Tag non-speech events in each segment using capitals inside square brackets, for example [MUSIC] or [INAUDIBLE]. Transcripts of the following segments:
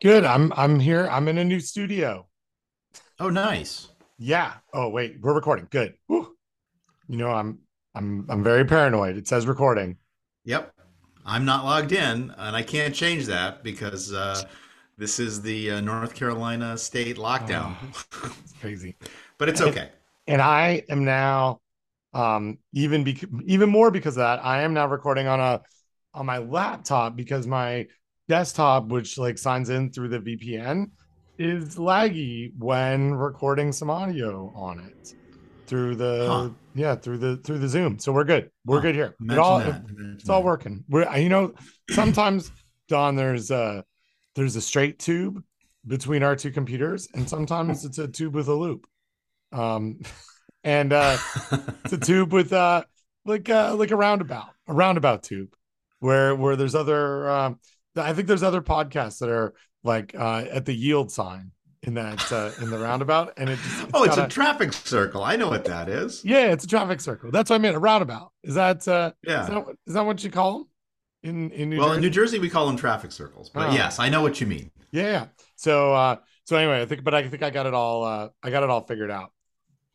Good. I'm I'm here. I'm in a new studio. Oh, nice. Yeah. Oh, wait. We're recording. Good. Whew. You know, I'm I'm I'm very paranoid. It says recording. Yep. I'm not logged in, and I can't change that because uh, this is the uh, North Carolina state lockdown. Oh, [LAUGHS] it's crazy. but it's okay. And I am now um even bec- even more because of that. I am now recording on a on my laptop because my desktop, which like signs in through the VPN, is laggy when recording some audio on it through the Huh. yeah through the through the Zoom. So we're good. We're Huh. good here. It all. It's all working. We're you know sometimes Don there's a there's a straight tube between our two computers, and sometimes it's a tube with a loop. Um, [LAUGHS] and uh, it's a [LAUGHS] tube with uh like uh like a roundabout, a roundabout tube, where where there's other um I think there's other podcasts that are like uh at the yield sign in that uh in the roundabout, and it just oh, it's a traffic circle. I know what that is. yeah, it's a traffic circle. That's what I meant. A roundabout. Is that uh Yeah. is that, is that what you call them in in New well, Jersey? in New Jersey, we call them traffic circles. But Oh. yes, I know what you mean. Yeah, yeah. So uh so anyway, I think but I think I got it all uh I got it all figured out.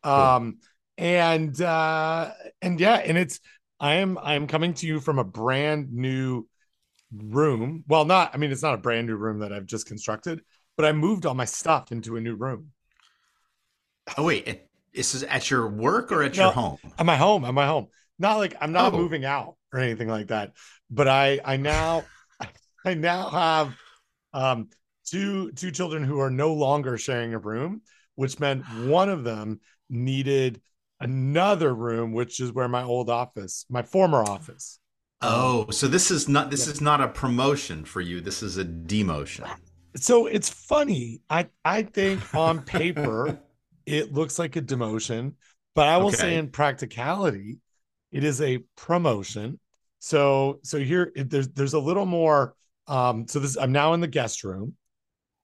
Um and uh and yeah, and it's I am I am coming to you from a brand new room. Well, not I mean it's not a brand new room that I've just constructed, but I moved all my stuff into a new room. Oh, wait. It, this is at your work or at No. your home? At my home, at my home. Not like I'm not Oh. moving out or anything like that. But I I now [LAUGHS] I now have um two two children who are no longer sharing a room, which meant one of them needed another room, which is where my old office, my former office. Oh, so this is not this Yeah. is not a promotion for you. This is a demotion. So it's funny. I I think on paper [LAUGHS] it looks like a demotion, but I will say in practicality, it is a promotion. So so here it- there's there's a little more. Um, so this I'm now in the guest room.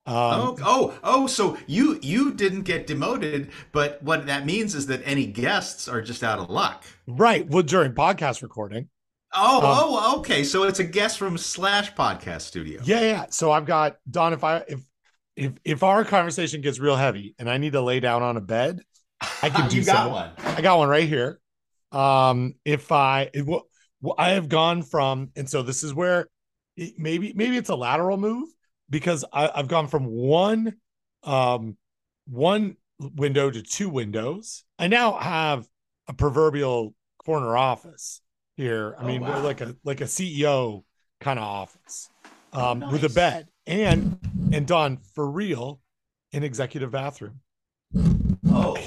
Um, oh, oh, oh! So you you didn't get demoted, but what that means is that any guests are just out of luck. right. Well, during podcast recording. Oh, Um, oh, okay. So it's a guest room slash podcast studio. Yeah, yeah. So I've got Don. If I if if if our conversation gets real heavy and I need to lay down on a bed, I can [LAUGHS] do you got so. one. I got one right here. Um, if I it, well, I have gone from, and so this is where it, maybe maybe it's a lateral move because I, I've gone from one um one window to two windows. I now have a proverbial corner office here. I Oh, mean, we're wow. like a like a CEO kind of office um, with a bed and and Don for real, an executive bathroom. Oh,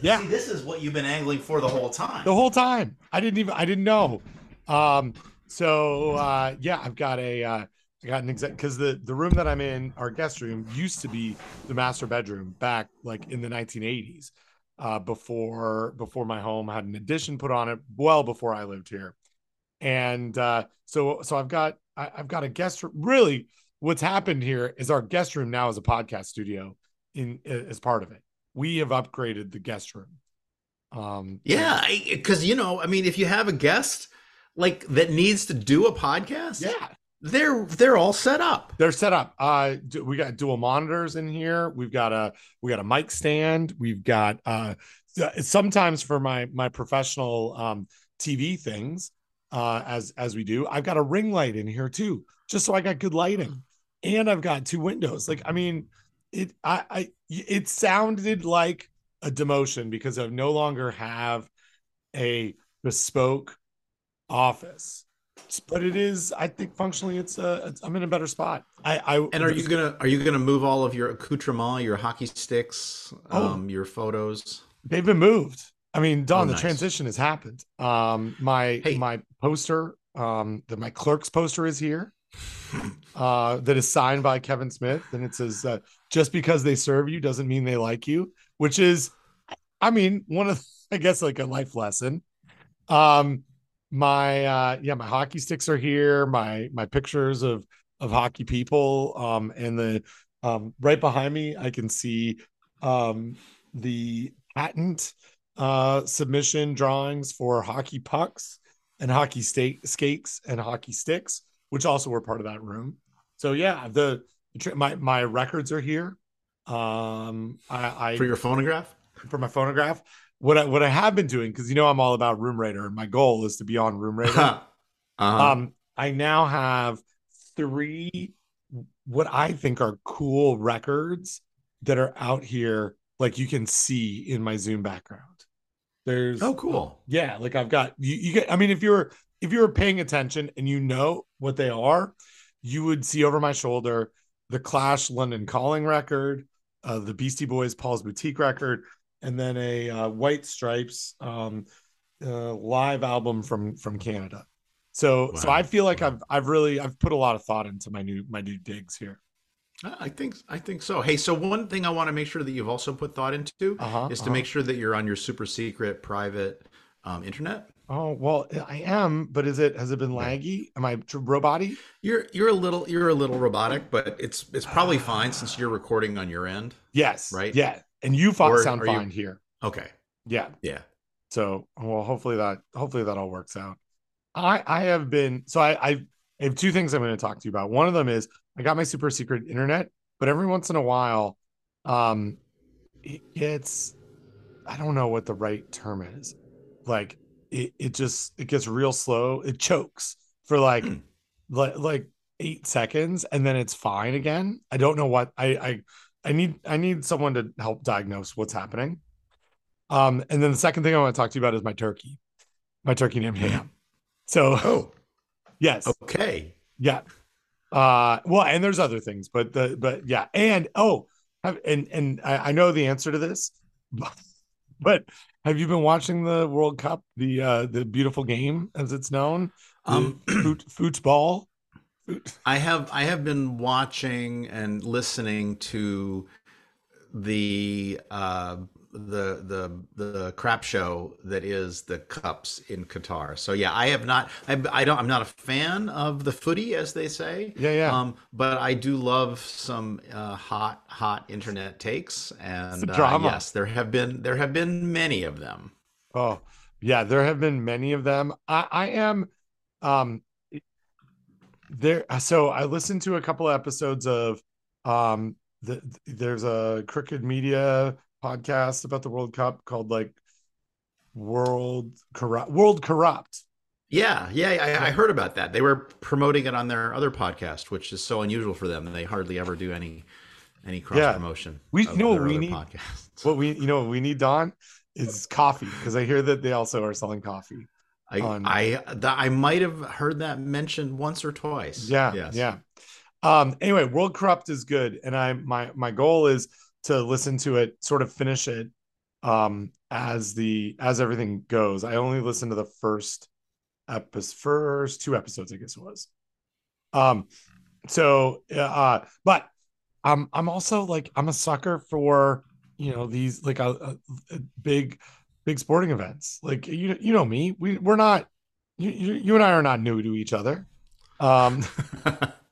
Yeah. See, this is what you've been angling for the whole time. the whole time. I didn't even I didn't know. Um so uh yeah, I've got a uh I got an exact because the the room that I'm in, our guest room, used to be the master bedroom back like in the 1980s, uh before before my home had an addition put on it, well before I lived here. And uh so so I've got I, I've got a guest room. Really, what's happened here is our guest room now is a podcast studio in as part of it. We have upgraded the guest room. Um yeah, because you know, I mean, if you have a guest like that needs to do a podcast, yeah they're they're all set up. they're set up. Uh we got dual monitors in here. We've got a we got a mic stand. We've got uh sometimes for my my professional um tv things uh as as we do i've got a ring light in here too just so i got good lighting. And i've got two windows. Like i mean it i i it sounded like a demotion because i no longer have a bespoke office but it is i think functionally it's a it's, i'm in a better spot i i And are you gonna are you gonna move all of your accoutrement, your hockey sticks, Oh. um, your photos? they've been moved i mean don Oh, the nice. transition has happened um my Hey. my poster um the my Clerks poster is here uh that is signed by kevin smith and it says uh, just because they serve you doesn't mean they like you which is i mean one of [LAUGHS] i guess like a life lesson um my uh yeah my hockey sticks are here my my pictures of of hockey people um and the um right behind me i can see um the patent uh submission drawings for hockey pucks and hockey state skates and hockey sticks which also were part of that room. So yeah, the, my my records are here. Um, I, I For your phonograph? for my phonograph. What I what I have been doing because you know I'm all about Room and my goal is to be on Room Rater. [LAUGHS] uh-huh. Um, I now have three what I think are cool records that are out here, like you can see in my Zoom background. There's oh, cool. yeah, like I've got you. You get. I mean, if you're if you're paying attention and you know what they are, you would see over my shoulder the Clash London Calling record, uh, the Beastie Boys Paul's Boutique record, and then a uh, White Stripes um, uh, live album from from Canada. So so I feel like Wow. I've I've really I've put a lot of thought into my new my new digs here. I think I think so. Hey, so one thing I want to make sure that you've also put thought into Uh-huh, is to uh-huh. make sure that you're on your super secret private um, internet. Oh well, I am, but is it has it been laggy? Am I roboty? You're you're a little you're a little robotic, but it's it's probably fine since you're recording on your end. Yes. Right? Yeah, and you fo- Or sound are you- fine here. Okay. Yeah. Yeah. So well, hopefully that hopefully that all works out. I I have been so I I have two things I'm going to talk to you about. One of them is I got my super secret internet, but every once in a while, um, it gets I don't know what the right term is. Like it it just it gets real slow. It chokes for like Hmm. like like eight seconds, and then it's fine again. I don't know what I I I need I need someone to help diagnose what's happening. Um, and then the second thing I want to talk to you about is my turkey, my turkey named Ham. So Oh, yes, okay. yeah. Uh, well, and there's other things, but the but yeah, and oh, have, and and I, I know the answer to this, but, [LAUGHS] but have you been watching the World Cup, the uh the beautiful game as it's known, Um, foot, football? I have I have been watching and listening to the uh, the the the crap show that is the cups in Qatar. So yeah, I have not. I, I don't. I'm not a fan of the footy, as they say. Yeah, yeah. Um, but I do love some uh, hot hot internet takes, and uh, drama. yes, there have been there have been many of them. Oh, yeah, there have been many of them. I, I am um there so I listened to a couple of episodes of um the, there's a crooked media podcast about the World Cup called like World Corrupt World Corrupt. Yeah, yeah, I, I heard about that. They were promoting it on their other podcast, which is so unusual for them. They hardly ever do any any cross Yeah. promotion. We- you know what we need? podcasts. What we you know what we need Don is coffee because I hear that they also are selling coffee. I I th- I might have heard that mentioned once or twice. Yeah, Yes. yeah. Um, anyway, World Corrupt is good, and I my my goal is to listen to it, sort of finish it, um, as the as everything goes. I only listened to the first episode, first two episodes, I guess it was. Um, so uh, but I'm I'm also like I'm a sucker for you know these like a, a, a big big sporting events. Like you you know me, we we're not you you, and I are not new to each other. Um. [LAUGHS]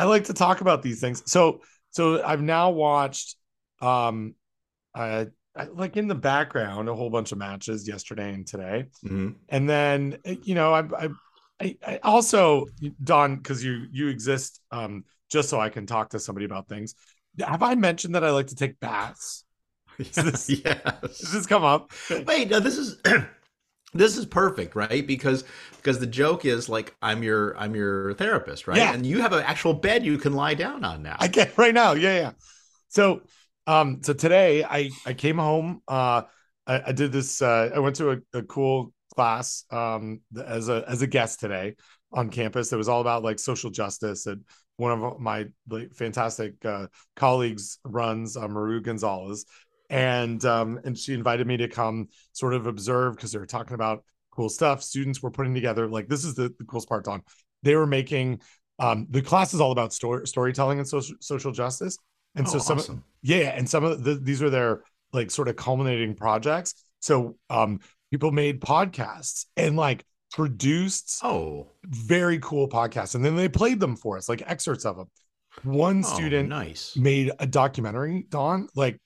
I like to talk about these things. So so I've now watched um uh I, like in the background a whole bunch of matches yesterday and today. Mhm. And then uh, you know I I I, I also Don because you you exist um just so I can talk to somebody about things. Have I mentioned that I like to take baths? This- [LAUGHS] Does yes. this come up? Wait, no, this is [CLEARS THROAT] this is perfect, right? Because because the joke is like I'm your I'm your therapist, right? Yeah. And you have an actual bed you can lie down on now. I get [LAUGHS] right now. Yeah, yeah. So, um, so today I I came home. Uh, I, I did this. Uh, I went to a, a cool class um as a as a guest today on campus. It was all about like social justice, and one of my like fantastic uh, colleagues runs uh, Maru Gonzalez, and um and she invited me to come sort of observe because they were talking about cool stuff. Students were putting together like this is the, the coolest part, Don. They were making um the class is all about story storytelling and social social justice. And Oh, so some awesome. yeah, and some of the, these are their like sort of culminating projects. So um people made podcasts and like produced Oh, very cool podcasts and then they played them for us like excerpts of them. One oh, student nice. made a documentary, Don. Like,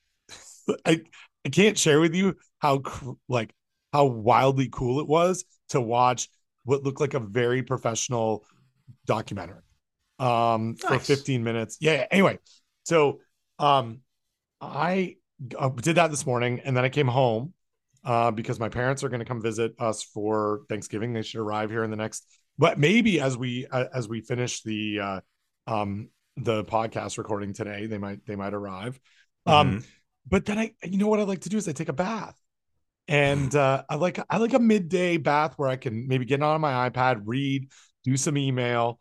[LAUGHS] I I can't share with you how like how wildly cool it was to watch what looked like a very professional documentary. um for 15 minutes. Yeah. Anyway, so um I uh, did that this morning and then I came home uh because my parents are going to come visit us for Thanksgiving. They should arrive here in the next but maybe as we uh, as we finish the uh um the podcast recording today, they might they might arrive. Um Mhm. But then I you know what I like to do is I take a bath. And uh I like I like a midday bath where I can maybe get on my iPad, read, do some email.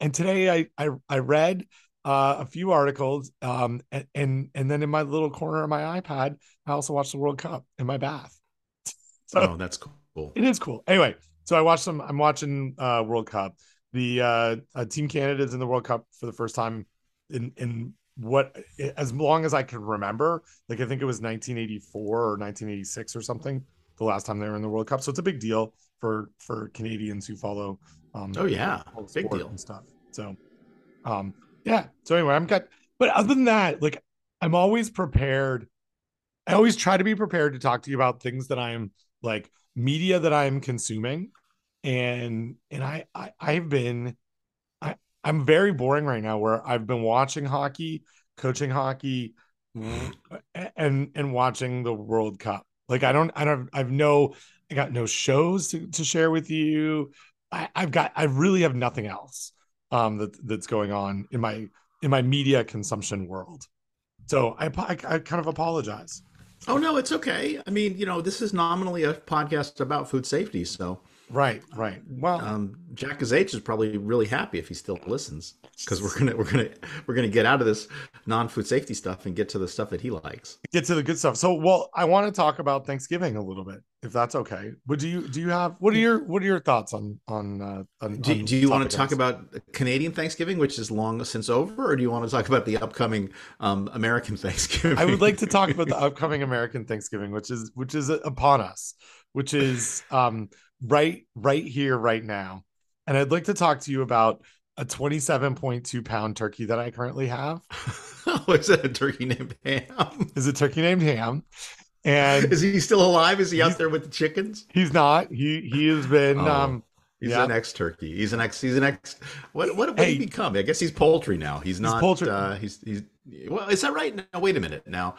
And today I I, I read uh, a few articles um and, and and then in my little corner of my iPad, I also watched the World Cup in my bath. [LAUGHS] So oh, that's cool. it is cool. Anyway, so I watched some. I'm watching uh World Cup. The uh, uh Team Canada's in the World Cup for the first time in in what as long as I can remember. Like I think it was 1984 or 1986 or something. The last time they were in the World Cup, so it's a big deal for for Canadians who follow. Um, Oh yeah, big deal. and stuff. So, um, yeah. So anyway, I'm got. But other than that, like I'm always prepared. I always try to be prepared to talk to you about things that I'm like media that I'm consuming, and and I, I I've been, I I'm very boring right now. Where I've been watching hockey, coaching hockey, and and watching the World Cup. Like I don't I don't I've no I got no shows to, to share with you. I, I've got I really have nothing else um that that's going on in my in my media consumption world. So I I, I kind of apologize. Oh no, it's okay. I mean, you know, this is nominally a podcast about food safety, so Right, right. Well, um, Jack is H is probably really happy if he still listens because we're gonna we're gonna we're gonna get out of this non-food safety stuff and get to the stuff that he likes. get to the good stuff. So, well, I want to talk about Thanksgiving a little bit, if that's okay. Would you do you have what are your what are your thoughts on on uh, on, Do, on do you want to talk about Canadian Thanksgiving, which is long since over, or do you want to talk about the upcoming um, American [LAUGHS] Thanksgiving? I would like to talk about the upcoming American Thanksgiving, which is which is upon us, which is um right right here right now. And I'd like to talk to you about a 27.2 pound turkey that I currently have. [LAUGHS] oh, is that a turkey named Ham? Is a turkey named Ham. And [LAUGHS] Is he still alive? Is he out there with the chickens? he's not. He he has been Oh. um He's Yeah. an ex-turkey. He's an ex. He's an ex. What? What? What did Hey. he become? I guess he's poultry now. He's not. poultry. Uh, he's. He's. Well, is that right? Now, wait a minute. Now,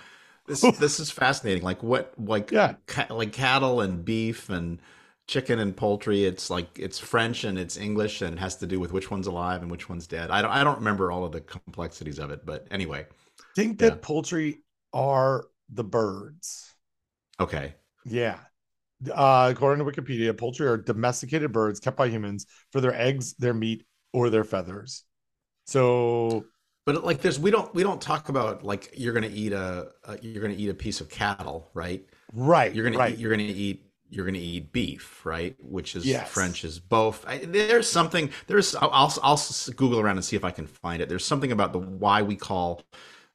this [LAUGHS] this is fascinating. Like what? Like Yeah. ca- like cattle and beef and chicken and poultry. It's like it's French and it's English and it has to do with which one's alive and which one's dead. I don't. I don't remember all of the complexities of it. But anyway. think that Yeah. poultry are the birds. Okay. Yeah. Uh, according to Wikipedia, poultry are domesticated birds kept by humans for their eggs, their meat, or their feathers. So But like there's we don't we don't talk about like you're gonna eat a, a you're gonna eat a piece of cattle right right, you're gonna right. eat, you're gonna eat you're gonna eat beef right which is Yes. French is both I, there's something there's I'll, I'll I'll Google around and see if I can find it there's something about the why we call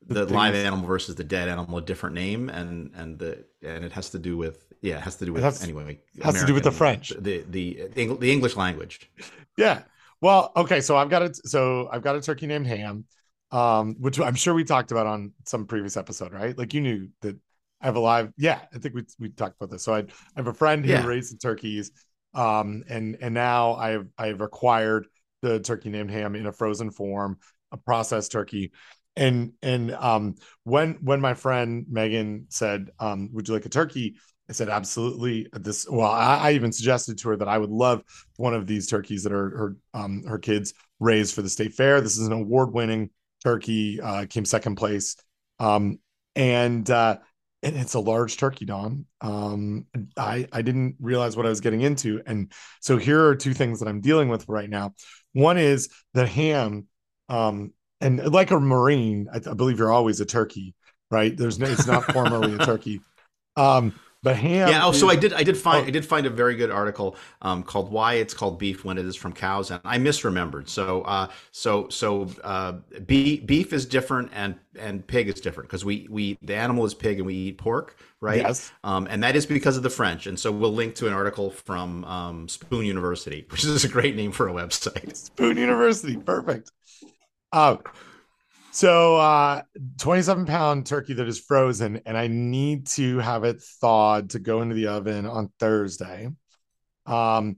the, The live animal versus the dead animal a different name and and the and it has to do with yeah it has to do with has- anyway has to do with the French. the the the, the English language Yeah. Well, okay. So I've got it. So I've got a turkey named Ham, um, which I'm sure we talked about on some previous episode, right? Like you knew that I have a live. Yeah, I think we we talked about this. So I, I have a friend who Yeah. raised turkeys, um, and and now I've I've acquired the turkey named Ham in a frozen form, a processed turkey. And and um when when my friend Megan said, um, would you like a turkey? I said, absolutely. This well, I, I even suggested to her that I would love one of these turkeys that are her um her kids raised for the state fair. This is an award-winning turkey, uh, came second place. Um, and uh and it's a large turkey, Don. Um, I I didn't realize what I was getting into, and so here are two things that I'm dealing with right now. One is the ham, um, and like a marine, I, I believe you're always a turkey, right? There's no, it's not formally a turkey. [LAUGHS] Um, but ham, yeah. Oh, so is- I did. I did find. Oh. I did find a very good article um, called "Why It's Called Beef When It Is from Cows," and I misremembered. So, uh, so, so, uh, beef, beef is different, and and pig is different because we we the animal is pig and we eat pork, right? Yes. Um, and that is because of the French. And so we'll link to an article from um, Spoon University, [LAUGHS] which is a great name for a website. Spoon University. Perfect. Uh, so uh 27 pound turkey that is frozen, and I need to have it thawed to go into the oven on Thursday. Um,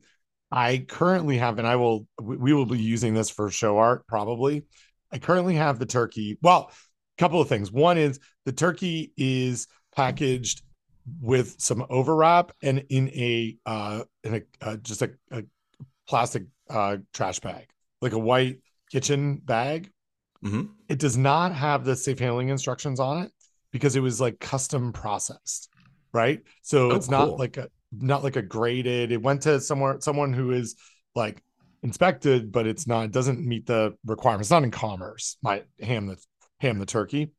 I currently have, and I will, we will be using this for show art probably. I currently have the turkey. Well, a couple of things. One is the turkey is packaged with some overwrap and in a uh in a uh, just a, a plastic uh trash bag, like a white kitchen bag. Mhm. It does not have the safe handling instructions on it because it was like custom processed, right? So Oh, it's not like a not like a graded. It went to somewhere someone who is like inspected, but it's not it doesn't meet the requirements. It's not in commerce. My ham the ham the turkey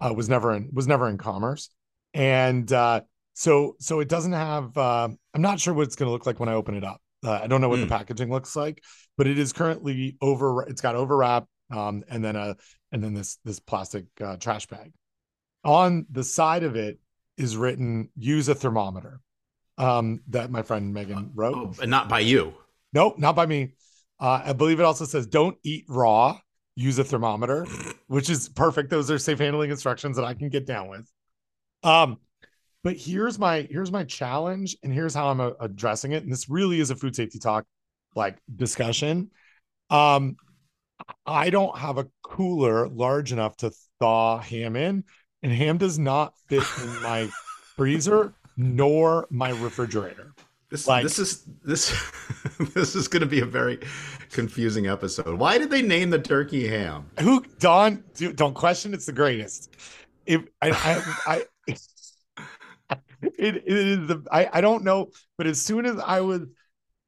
uh, was never in was never in commerce, and uh, so so it doesn't have. Uh, I'm not sure what it's going to look like when I open it up. Uh, I don't know what the Mm. packaging looks like, but it is currently over. It's got overwrap, um, and then a and then this this plastic uh, trash bag. On the side of it is written "Use a thermometer." Um, that my friend Megan wrote. Oh, but not by you. Nope, not by me. Uh, I believe it also says don't eat raw, use a thermometer, [LAUGHS] which is perfect. Those are safe handling instructions that I can get down with. Um, but here's my here's my challenge, and here's how I'm uh, addressing it. And this really is a food safety talk like discussion. Um, I don't have a cooler large enough to thaw ham in, and ham does not fit in [LAUGHS] my freezer nor my refrigerator. This Like- this is this [LAUGHS] this is going to be a very confusing episode. Why did they name the turkey ham? Who Don? Dude, don't question. It's the greatest. If I, I, I [LAUGHS] it, it is the I, I don't know, but as soon as I was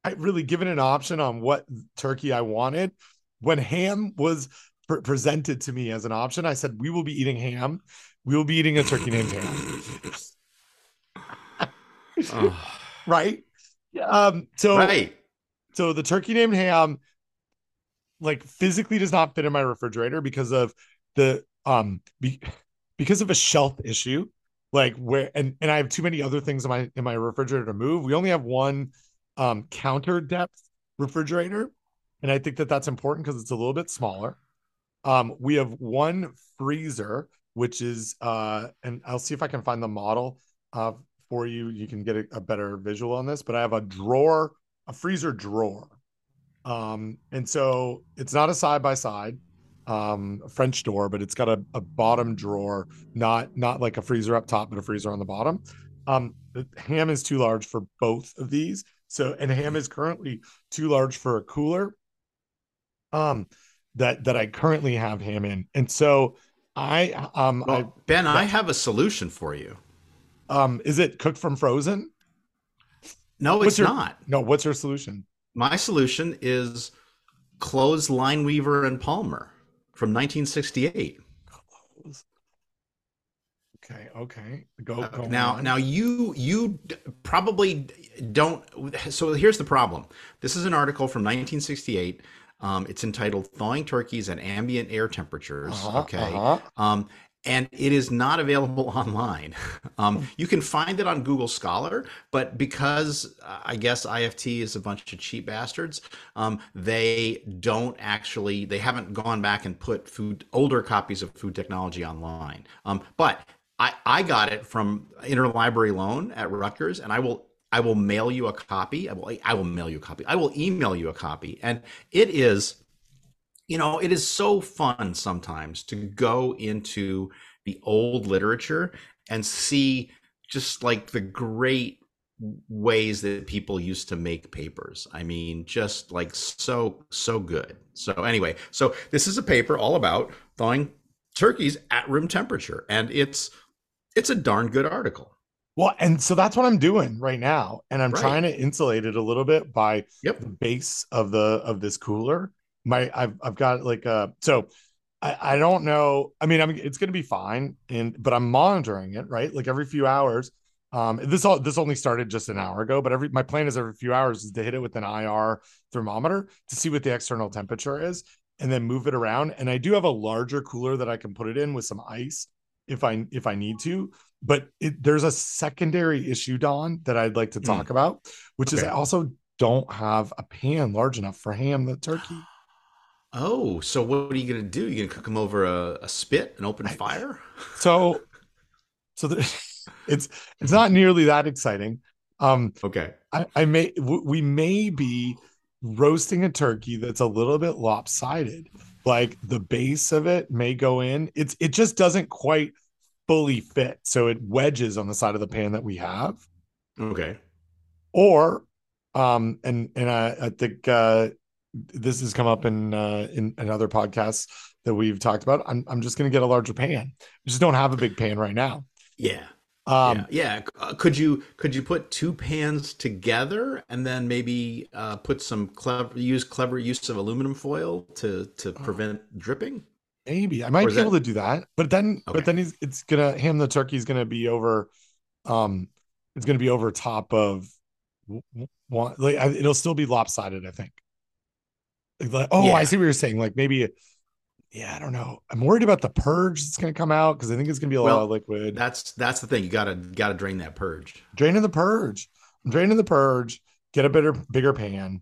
I really given an option on what turkey I wanted, when ham was pre- presented to me as an option, I said we will be eating ham. We will be eating a turkey named ham. Oh, [SIGHS] [LAUGHS] Right? Um. So right. so the turkey named ham like physically does not fit in my refrigerator because of the um be, because of a shelf issue like where and and I have too many other things in my in my refrigerator to move. We only have one um counter depth refrigerator and I think that that's important because it's a little bit smaller. Um we have one freezer which is uh and I'll see if I can find the model uh for you. You can get a, a better visual on this, but I have a drawer, a freezer drawer. Um and so it's not a side by side um French door, but it's got a, a bottom drawer, not not like a freezer up top, but a freezer on the bottom. Um the ham is too large for both of these. So and ham is currently too large for a cooler. Um that that I currently have him in. And so I um Well, Ben, I have a solution for you. Um is it cooked from frozen? No, What's it's your- not. No, what's your solution? My solution is Klose Lineweaver and Palmer from 1968. Okay, okay. Go, go Uh, now, on. now you you d- probably don't. So here's the problem. This is an article from 1968. Um, it's entitled "Thawing Turkeys at Ambient Air Temperatures." Uh-huh, okay, uh-huh. um, and it is not available [LAUGHS] online. Um, you can find it on Google Scholar, but because uh, I guess IFT is a bunch of cheap bastards, um, they don't actually. They haven't gone back and put food older copies of Food Technology online. Um, but I, I got it from interlibrary loan at Rutgers, and I will I will mail you a copy. I will I will mail you a copy. I will email you a copy, and it is, you know, it is so fun sometimes to go into the old literature and see just like the great ways that people used to make papers. I mean, just like so so good. So anyway, so this is a paper all about thawing turkeys at room temperature, and it's it's a darn good article. Well, and so that's what I'm doing right now, and I'm Right. trying to insulate it a little bit by Yep. the base of the of this cooler. My I've I've got like a so I I don't know. I mean, I'm it's gonna be fine, and but I'm monitoring it right, like every few hours. Um, this all this only started just an hour ago, but every my plan is every few hours is to hit it with an IR thermometer to see what the external temperature is, and then move it around. And I do have a larger cooler that I can put it in with some ice if I if I need to. But it, there's a secondary issue, Don, that I'd like to talk about, which is I also don't have a pan large enough for ham the turkey. [GASPS] Oh, so what are you gonna do? You gonna cook them over a, a spit, an open I- fire? So, so the, [LAUGHS] it's it's not nearly that exciting. Um, Okay. I, I may w- we may be roasting a turkey that's a little bit lopsided. Like the base of it may go in. It's it just doesn't quite fully fit. So it wedges on the side of the pan that we have. Okay. Or um and and I, I think uh this has come up in uh in, in other podcasts that we've talked about. I'm I'm just gonna get a larger pan. We just don't have a big pan right now. Yeah. Um yeah. Yeah. Uh, could you could you put two pans together and then maybe uh, put some clever use clever use of aluminum foil to to prevent dripping? Maybe I might be is able to do that, but then Okay. but then he's it's gonna ham the turkey's gonna be over, um, it's gonna be over top of one. Like I- it'll still be lopsided, I think. Like, like, oh, I see what you're saying. Like maybe, yeah, I don't know. I'm worried about the purge that's gonna come out because I think it's gonna be a lot of liquid. That's that's the thing. You gotta gotta drain that purge. draining the purge draining the purge get a bigger bigger pan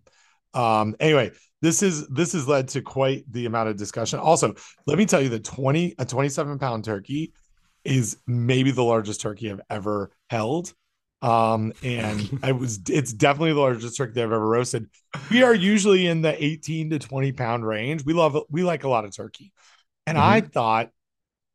um anyway this is this has led to quite the amount of discussion. Also let me tell you that 20 a 27 pound turkey is maybe the largest turkey i've ever held. Um and [LAUGHS] i was it's definitely the largest turkey i've ever roasted. We are usually in the 18 to 20 pound range. We love we like a lot of turkey. And i thought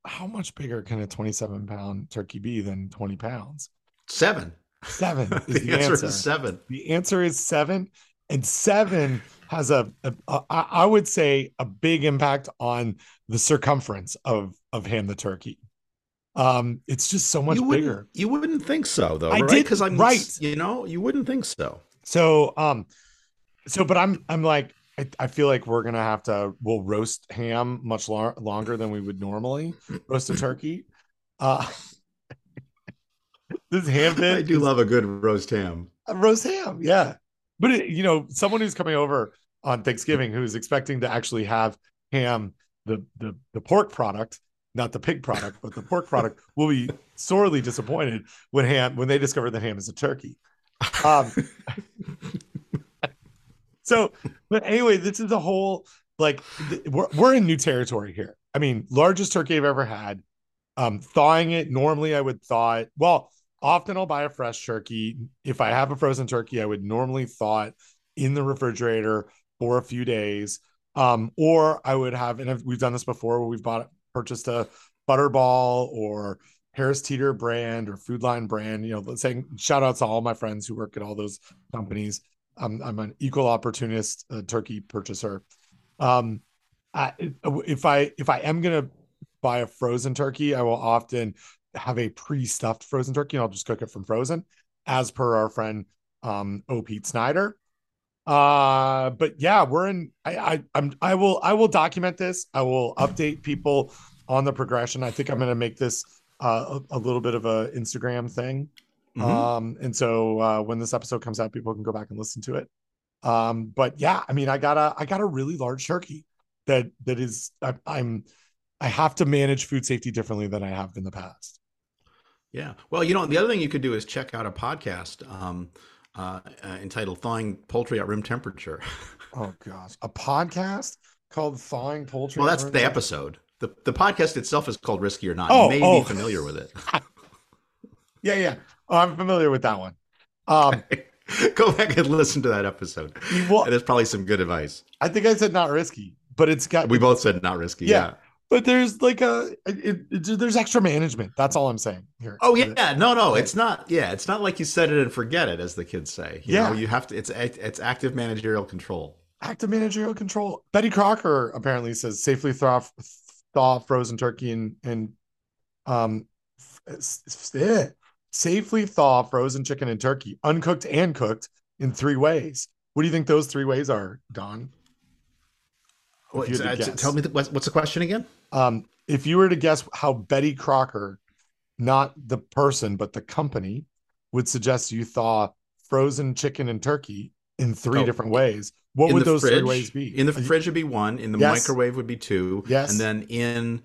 how much bigger can a 27 pound turkey be than 20 pounds? Seven. Seven is [LAUGHS] the, the answer, answer. is seven. The answer is seven, and seven has a, a, a I would say a big impact on the circumference of of ham the turkey. Um, it's just so much you bigger. wouldn't, you wouldn't think so, though, I right? did- Because I'm right. You know, you wouldn't think so. So um, so but I'm I'm like I, I feel like we're gonna have to we'll roast ham much lo- longer than we would normally roast a turkey. [LAUGHS] Uh, [LAUGHS] this ham bit I do love a good roast ham. a roast ham yeah but it, you know someone who's coming over on thanksgiving who's expecting to actually have ham the the the pork product not the pig product but the pork [LAUGHS] product will be sorely disappointed when ham when they discover that ham is a turkey. Um [LAUGHS] so but anyway this is a whole like th- we're, we're in new territory here. I mean largest turkey i've ever had. Um thawing it normally i would thaw it. Well often i'll buy a fresh turkey. If i have a frozen turkey i would normally thaw it in the refrigerator for a few days. Um or i would have and we've done this before where we've bought purchased a butterball or harris teeter brand or food lion brand you know saying shout outs to all my friends who work at all those companies. I'm, I'm an equal opportunist uh, turkey purchaser. Um I, if i if i am gonna buy a frozen turkey i will often have a pre-stuffed frozen turkey and I'll just cook it from frozen as per our friend um O Pete Snyder. Uh but yeah, we're in I I I'm I will I will document this. I will update people on the progression. I think I'm going to make this uh a, a little bit of a Instagram thing. Mhm. Um and so uh when this episode comes out people can go back and listen to it. Um but yeah, I mean I got a I got a really large turkey that that is I, I'm I have to manage food safety differently than I have in the past. Yeah. Well, you know, the other thing you could do is check out a podcast um, uh, uh, entitled "Thawing Poultry at Room Temperature." [LAUGHS] Oh gosh, a podcast called "Thawing Poultry." well, that's the episode. the The podcast itself is called "Risky or Not." Oh, you may oh. be familiar with it. [LAUGHS] Yeah, yeah. Oh, I'm familiar with that one. Um, [LAUGHS] Go back and listen to that episode. well, There's probably some good advice. I think I said not risky, but it's got. We both said not risky. Yeah. Yeah. But there's like a, it, it, there's extra management. That's all I'm saying here. Oh yeah, no, no, it's not. Yeah, it's not like you set it and forget it, as the kids say. You Yeah. know, you have to. It's it's active managerial control. active managerial control. Betty Crocker apparently says safely thaw thaw frozen turkey and and um eh, safely thaw frozen chicken and turkey, uncooked and cooked in three ways. What do you think those three ways are, Don? Had uh, tell me the, what's, what's the question again? Um, if you were to guess how Betty Crocker, not the person but the company, would suggest you thaw frozen chicken and turkey in three Oh, different ways, what would those three ways be? In the fridge would be one. In the Yes. microwave would be two. Yes. And then in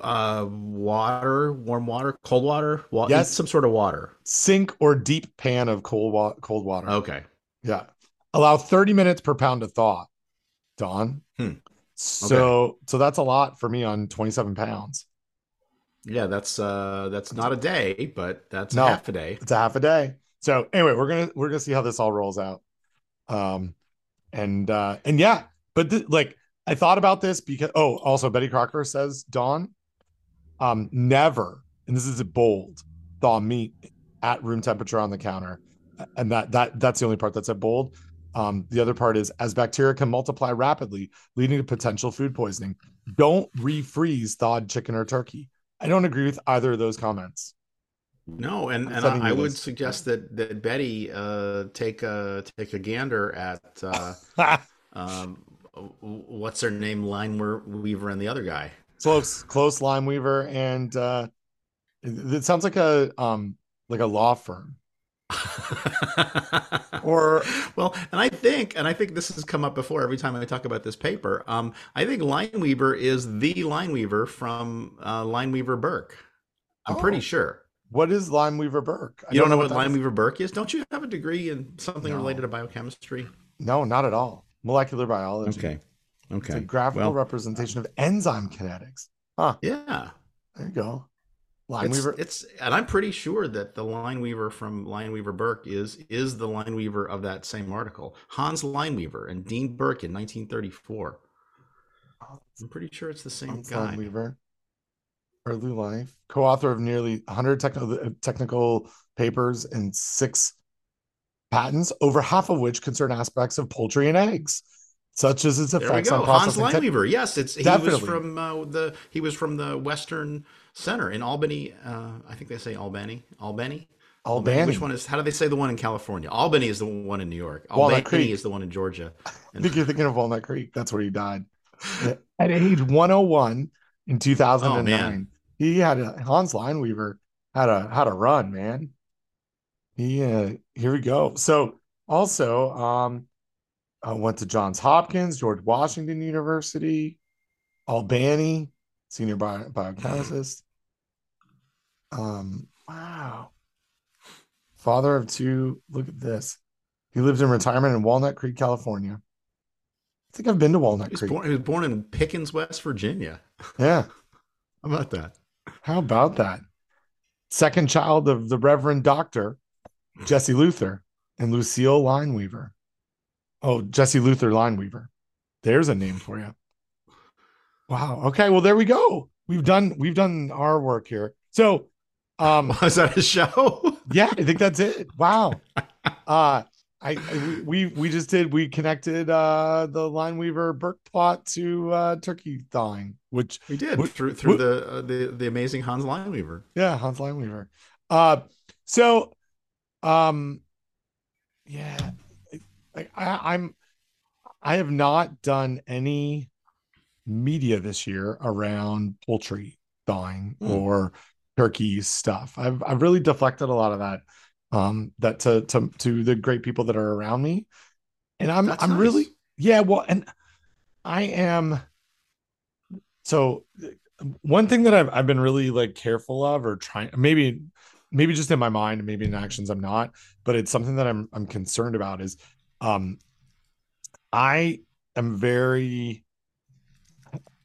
uh, water, warm water, cold water, wa- Yes. some sort of water. sink or deep pan of cold wa- cold water. Okay. Yeah. Allow 30 minutes per pound to thaw. Don. Hmm. So so that's a lot for me on 27 pounds. Yeah, that's uh that's not a day, but that's No. half a day. It's a half a day. So anyway, we're gonna we're gonna see how this all rolls out. Um, and uh, and yeah, but th- like I thought about this because oh, also Betty Crocker says Don, um, never, and this is bold, thaw meat at room temperature on the counter, and that that that's the only part that's at bold. Um, the other part is as bacteria can multiply rapidly, leading to potential food poisoning. Don't refreeze thawed chicken or turkey. I don't agree with either of those comments. No, and, and I, I would suggest that that Betty uh, take a take a gander at uh, [LAUGHS] um, what's her name, Line Weaver, and the other guy. Klose, Klose, Line Weaver, and uh, it, it sounds like a um like a law firm. [LAUGHS] or well and i think and i think this has come up before every time i talk about this paper. Um i think lineweaver is the lineweaver from uh, lineweaver burk. I'm oh. pretty sure. What is lineweaver burk? I you don't, don't know, what, what lineweaver burk is? Don't you have a degree in something no. related to biochemistry? No not at all. Molecular biology. Okay okay it's a graphical well, representation of enzyme kinetics. Huh. Yeah. There you go Lineweaver. It's, it's, and I'm pretty sure that the Lineweaver from Lineweaver Burk is is the Lineweaver of that same article. Hans Lineweaver and Dean Burk in 1934. I'm pretty sure it's the same Hans guy. Lineweaver, early life, co-author of nearly 100 technical technical papers and six patents, over half of which concern aspects of poultry and eggs such as its effects on processing. Hans Lineweaver, te- yes, it's he Definitely. was from uh, the he was from the Western Center in Albany. Uh, I think they say Albany, Albany. Albany. Which one is? How do they say the one in California? Albany is the one in New York. Walnut Albany Creek. is the one in Georgia. [LAUGHS] I think you're thinking of Walnut Creek. That's where he died at age 101 in 2009. Oh, he had a Hans Lineweaver had a had a run, man. He uh, here we go. So also, um, I went to Johns Hopkins, George Washington University, Albany, senior bio- biochemist. Um, wow. Father of two. Look at this. He lives in retirement in Walnut Creek, California. I think I've been to Walnut Creek. Born, he was born in Pickens, West Virginia. [LAUGHS] Yeah. How about that? How about that? Second child of the Reverend Doctor Jesse Luther and Lucille Lineweaver. Oh, Jesse Luther Lineweaver. There's a name for you. Wow. Okay. Well, there we go. We've done we've done our work here. So, um, [LAUGHS] was that a show? [LAUGHS] yeah, I think that's it. Wow. Uh, I, I we we just did we connected uh the Lineweaver Burk plot to uh turkey thawing, which we did which, through through which, the uh, the the amazing Hans Lineweaver. Yeah, Hans Lineweaver. Uh, so, um, yeah, I, I I'm I have not done any media this year around poultry thawing mm. or turkey stuff. I've I've really deflected a lot of that um that to to to the great people that are around me. And I'm That's I'm nice. really yeah, well and I am so one thing that I've I've been really like careful of or trying maybe maybe just in my mind maybe in actions I'm not, but it's something that I'm I'm concerned about is um I am very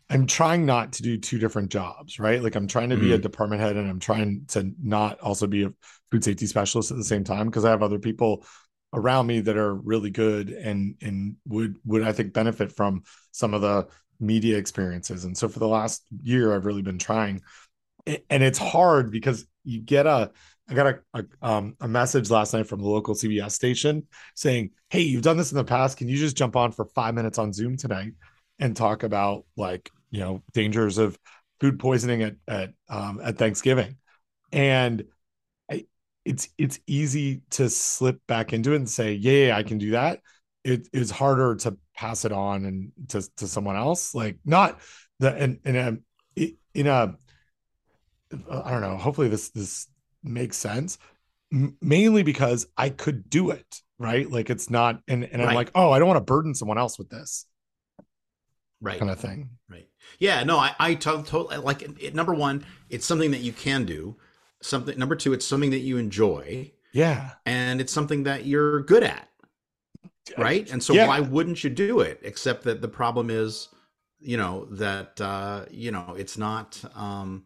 I'm trying not to do two different jobs, right? Like I'm trying to be a department head and I'm trying to not also be a food safety specialist at the same time because I have other people around me that are really good and and would would I think benefit from some of the media experiences. And so for the last year I've really been trying and it's hard because you get a I got a, a, um, a message last night from the local CBS station saying, "Hey, you've done this in the past. Can you just jump on for five minutes on Zoom tonight and talk about like you know dangers of food poisoning at at um, at Thanksgiving, and I, it's it's easy to slip back into it and say, yeah, yeah I can do that. It is harder to pass it on and to to someone else. Like not the in in a in a I don't know. Hopefully this this makes sense. M- mainly because I could do it right. Like it's not, and and right. I'm like, oh, I don't want to burden someone else with this right. kind of thing. Right. Yeah no i i totally like it, number one it's something that you can do. Something number two it's something that you enjoy. Yeah. And it's something that you're good at. Right? And so yeah. why wouldn't you do it? Except that the problem is you know that uh you know it's not um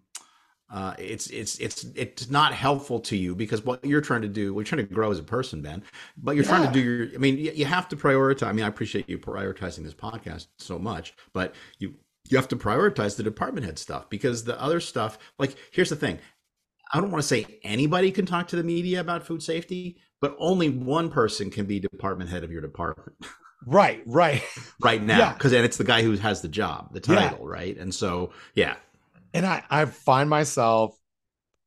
uh, it's it's it's it's not helpful to you because what you're trying to do, we're trying to grow as a person, Ben. But you're yeah. trying to do your. I mean, you, you have to prioritize. I mean, I appreciate you prioritizing this podcast so much, but you you have to prioritize the department head stuff because the other stuff, like, here's the thing. I don't want to say anybody can talk to the media about food safety, but only one person can be department head of your department. Right, right. [LAUGHS] right now. Because yeah. and it's the guy who has the job, the title, yeah. right? And so, yeah, and I, I find myself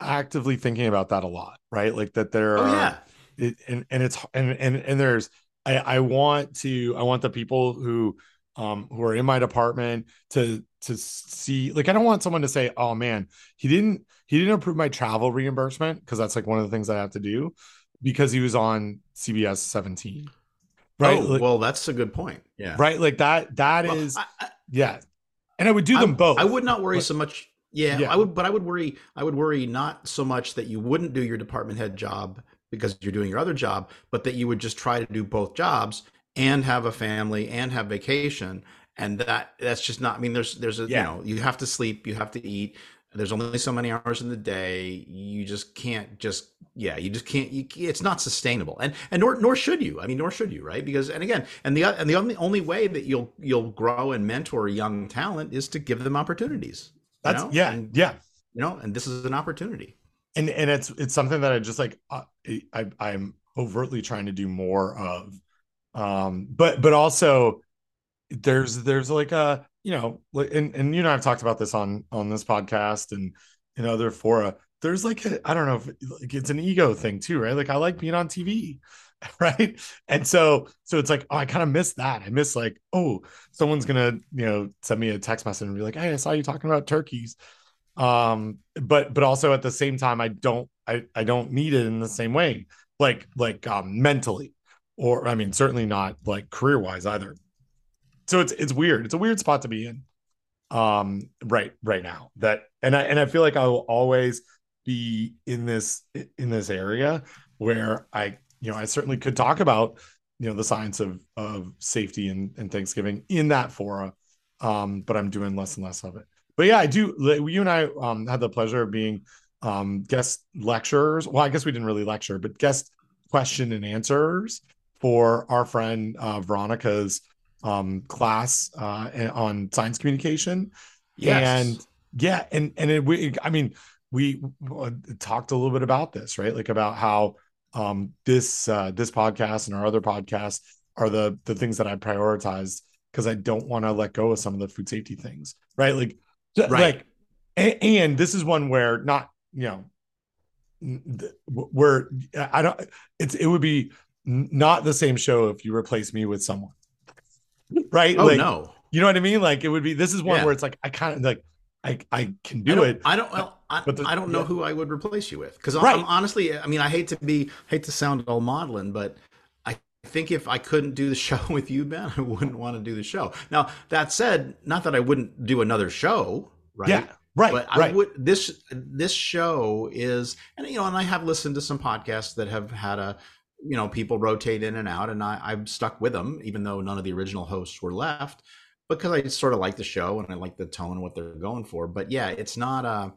actively thinking about that a lot, right? Like that there oh, are, yeah. It, and, and it's, and, and, and there's, I, I want to, I want the people who, um, who are in my department to, to see, like, I don't want someone to say, oh man, he didn't, he didn't approve my travel reimbursement. Cause that's like one of the things I have to do because he was on CBS 17. Right. Oh, like, well, that's a good point. Yeah. Right. Like that, That well, is, I, I, yeah. And I would do them I, both. I would not worry but, so much yeah, yeah, I would, but I would worry. I would worry not so much that you wouldn't do your department head job because you're doing your other job, but that you would just try to do both jobs and have a family and have vacation, and that that's just not. I mean, there's there's a yeah. you know you have to sleep, you have to eat. There's only so many hours in the day. You just can't just yeah. You just can't. You, it's not sustainable, and and nor nor should you. I mean, nor should you, right? Because and again, and the and the only only way that you'll you'll grow and mentor young talent is to give them opportunities that's know? yeah, and, yeah. You know, and this is an opportunity. And and it's it's something that I just like uh, I I'm overtly trying to do more of. Um, but but also there's there's like a you know and and you and I've talked about this on on this podcast and in other fora there's like I don't know if like it's an ego thing too, right? Like I like being on TV, [LAUGHS] right? And so so it's like oh, I kind of miss that. I miss like oh, someone's gonna you know send me a text message and be like, hey, I saw you talking about turkeys. Um, but but also at the same time, I don't I I don't need it in the same way, like like um mentally, or I mean certainly not like career wise either. So it's it's weird. It's a weird spot to be in um right right now that and i and i feel like i will always be in this in this area where I you know I certainly could talk about you know the science of of safety and, and Thanksgiving in that fora, um, but I'm doing less and less of it. But yeah, I do. You and I um, had the pleasure of being um, guest lecturers. Well, I guess we didn't really lecture, but guest question and answers for our friend uh, Veronica's um, class uh, on science communication. Yes. And yeah, and and it, we, I mean, we uh, talked a little bit about this, right? Like about how um, this uh, this podcast and our other podcasts are the the things that I prioritized because I don't want to let go of some of the food safety things, right? Like, right. like, and, and this is one where not you know where I don't. It's it would be not the same show if you replace me with someone, right? Oh like, no, you know what I mean? Like it would be. This is one yeah. where it's like I kind of like I I can do I it. I don't. Well, I, the, I don't know yeah. who I would replace you with because right. I'm honestly. I mean, I hate to be hate to sound all maudlin, but I think if I couldn't do the [LAUGHS] show with you, Ben, I wouldn't want to do the show. Now that said, not that I wouldn't do another show, right? Yeah. Right, but right. I would this this show is and you know and I have listened to some podcasts that have had a you know people rotate in and out and I, I'm stuck with them even though none of the original hosts were left because I sort of like the show and I like the tone and what they're going for. But yeah, it's not uh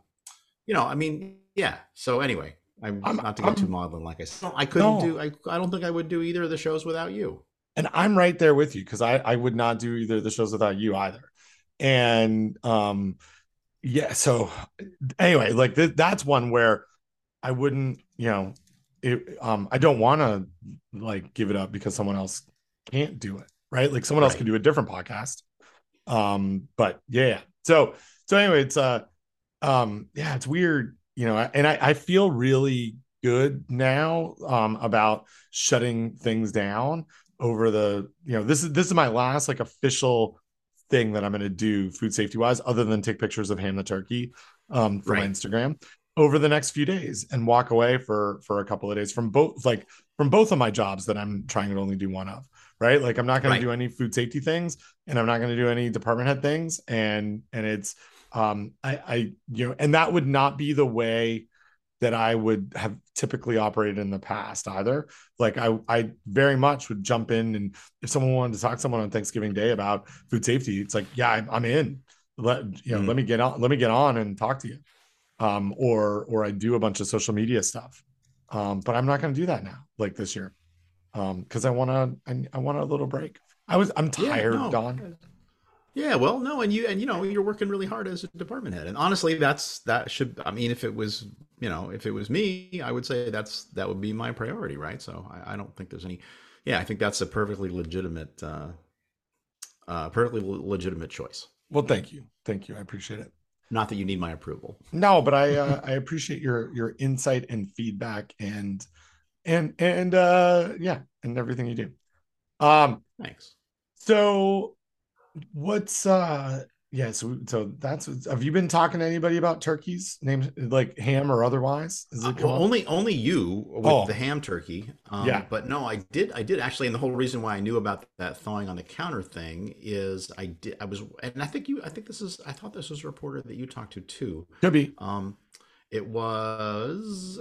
you know, I mean, yeah. So anyway, I'm, I'm not to get I'm, too maudlin, like I said. I couldn't no. do I I don't think I would do either of the shows without you. And I'm right there with you because I I would not do either of the shows without you either. And um yeah, so anyway, like th- that's one where I wouldn't, you know, it, um I don't want to like give it up because someone else can't do it, right? Like someone else right. can do a different podcast um, but yeah. So so anyway, it's uh um yeah, it's weird, you know, and I, I feel really good now um about shutting things down over the you know this is this is my last like official thing that I'm going to do food safety wise other than take pictures of ham the turkey um for right. my Instagram over the next few days and walk away for for a couple of days from both like from both of my jobs that I'm trying to only do one of right? Like I'm not going right. to do any food safety things and I'm not going to do any department head things. And, and it's, um, I, I, you know, and that would not be the way that I would have typically operated in the past either. Like I, I very much would jump in and if someone wanted to talk to someone on Thanksgiving day about food safety, it's like, yeah, I'm, I'm in. Let you know, mm. let me get on, let me get on and talk to you. um, or or I do a bunch of social media stuff. Um, but I'm not going to do that now, like this year, because um, I want to. I, I, want a little break. I was. I'm tired, yeah, no. Don. Yeah, well, no, and you and you know you're working really hard as a department head, and honestly, that's that should. I mean, if it was you know if it was me, I would say that's that would be my priority, right? So I, I don't think there's any. Yeah, I think that's a perfectly legitimate, uh, uh, perfectly legitimate choice. Well, thank you, thank you, I appreciate it. Not that you need my approval. No, but I uh, I appreciate your your insight and feedback and and and uh yeah, and everything you do. Um, thanks. So what's uh yeah so so that's have you been talking to anybody about turkeys names like ham or otherwise? Is it uh, only only you with oh. the ham turkey um, yeah. but no i did i did actually and the whole reason why i knew about that thawing on the counter thing is i did i was and i think you i think this is i thought this was a reporter that you talked to too. Could be. Um it was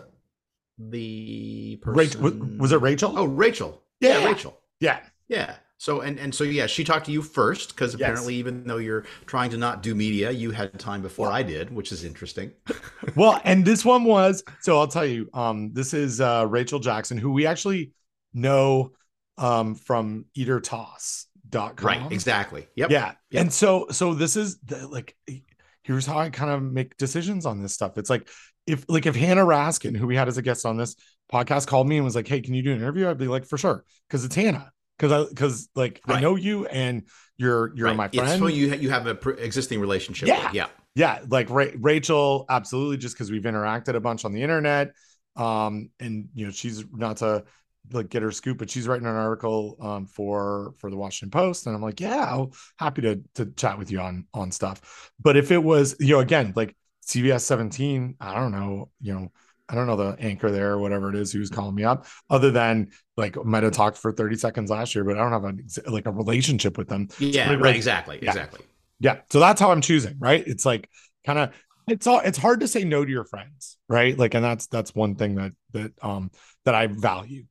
the person was, was it rachel? Oh rachel. Yeah, yeah. Rachel. Yeah. Yeah so and and so yeah, she talked to you first because apparently yes. even though you're trying to not do media, you had time before I did, which is interesting. [LAUGHS] well, and this one was so I'll tell you, um, this is uh, Rachel Jackson, who we actually know um, from eatortoss.com. Right, exactly. Yep. Yeah. Yep. And so so this is the, like here's how I kind of make decisions on this stuff. It's like if like if Hannah Raskin, who we had as a guest on this podcast, called me and was like, "Hey, can you do an interview?" I'd be like, "For sure," because it's Hannah because I because like right. I know you and you're you're right. my friend. It's so you you have a pre- existing relationship. Yeah, with. yeah, yeah. Like Ra- Rachel, absolutely, just because we've interacted a bunch on the internet. Um, and you know she's not to like get her scoop, but she's writing an article um for for the Washington Post, and I'm like, yeah, I'll, happy to to chat with you on on stuff. But if it was you know again like CBS 17, I don't know, you know I don't know the anchor there or whatever it is who's calling me up, other than like might have talked for 30 seconds last year, but I don't have a like a relationship with them. Yeah, right, exactly. Yeah. Exactly. Yeah. So that's how I'm choosing, right? It's like kind of it's all it's hard to say no to your friends, right? Like, and that's that's one thing that that um that I value.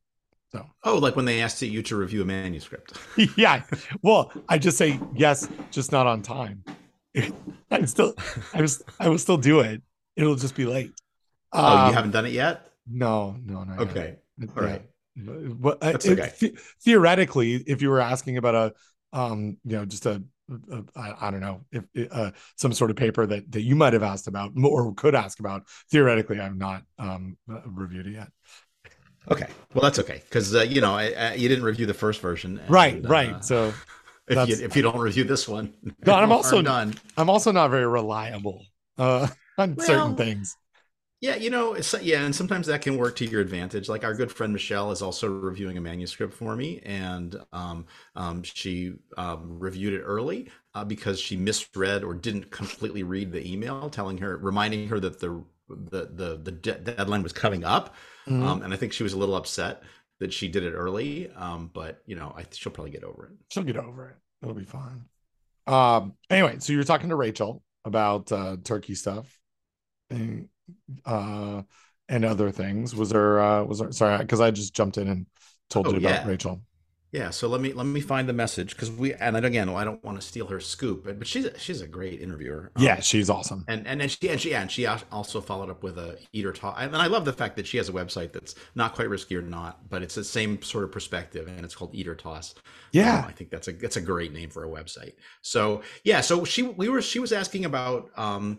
So oh, like when they asked you to review a manuscript. [LAUGHS] [LAUGHS] yeah. Well, I just say yes, just not on time. [LAUGHS] I still I was I will still do it. It'll just be late. Oh, um, you haven't done it yet? No, no, no. Okay. All right. But uh, That's okay. It, theoretically, if you were asking about a, um, you know, just a, a I, I don't know, if uh, some sort of paper that that you might have asked about or could ask about, theoretically, I've not um uh, reviewed it yet. Okay, well that's okay because uh, you know I, I, you didn't review the first version, and, right? Right. Uh, so [LAUGHS] if you if you don't review this one, no, I'm [LAUGHS] also done. I'm also not very reliable uh, [LAUGHS] on well, certain things. Yeah, you know, yeah, and sometimes that can work to your advantage. Like our good friend Michelle is also reviewing a manuscript for me, and um, um, she um, reviewed it early uh, because she misread or didn't completely read the email, telling her, reminding her that the the the, the deadline was coming up, mm-hmm. Um, and I think she was a little upset that she did it early. Um, but you know, I, she'll probably get over it. She'll get over it. It'll be fine. Um, anyway, so you were talking to Rachel about uh, turkey stuff. And uh, and other things. Was there uh, was there sorry because I just jumped in and told oh, you about yeah. Rachel. Yeah, so let me let me find the message because we and again I don't want to steal her scoop, but, but she's a, she's a great interviewer. Um, yeah, she's awesome. And and and she and she and she also followed up with a eater talk. And I love the fact that she has a website that's not quite risky or not, but it's the same sort of perspective, and it's called Eat or Toss. Yeah, um, I think that's a that's a great name for a website. So yeah, so she we were she was asking about um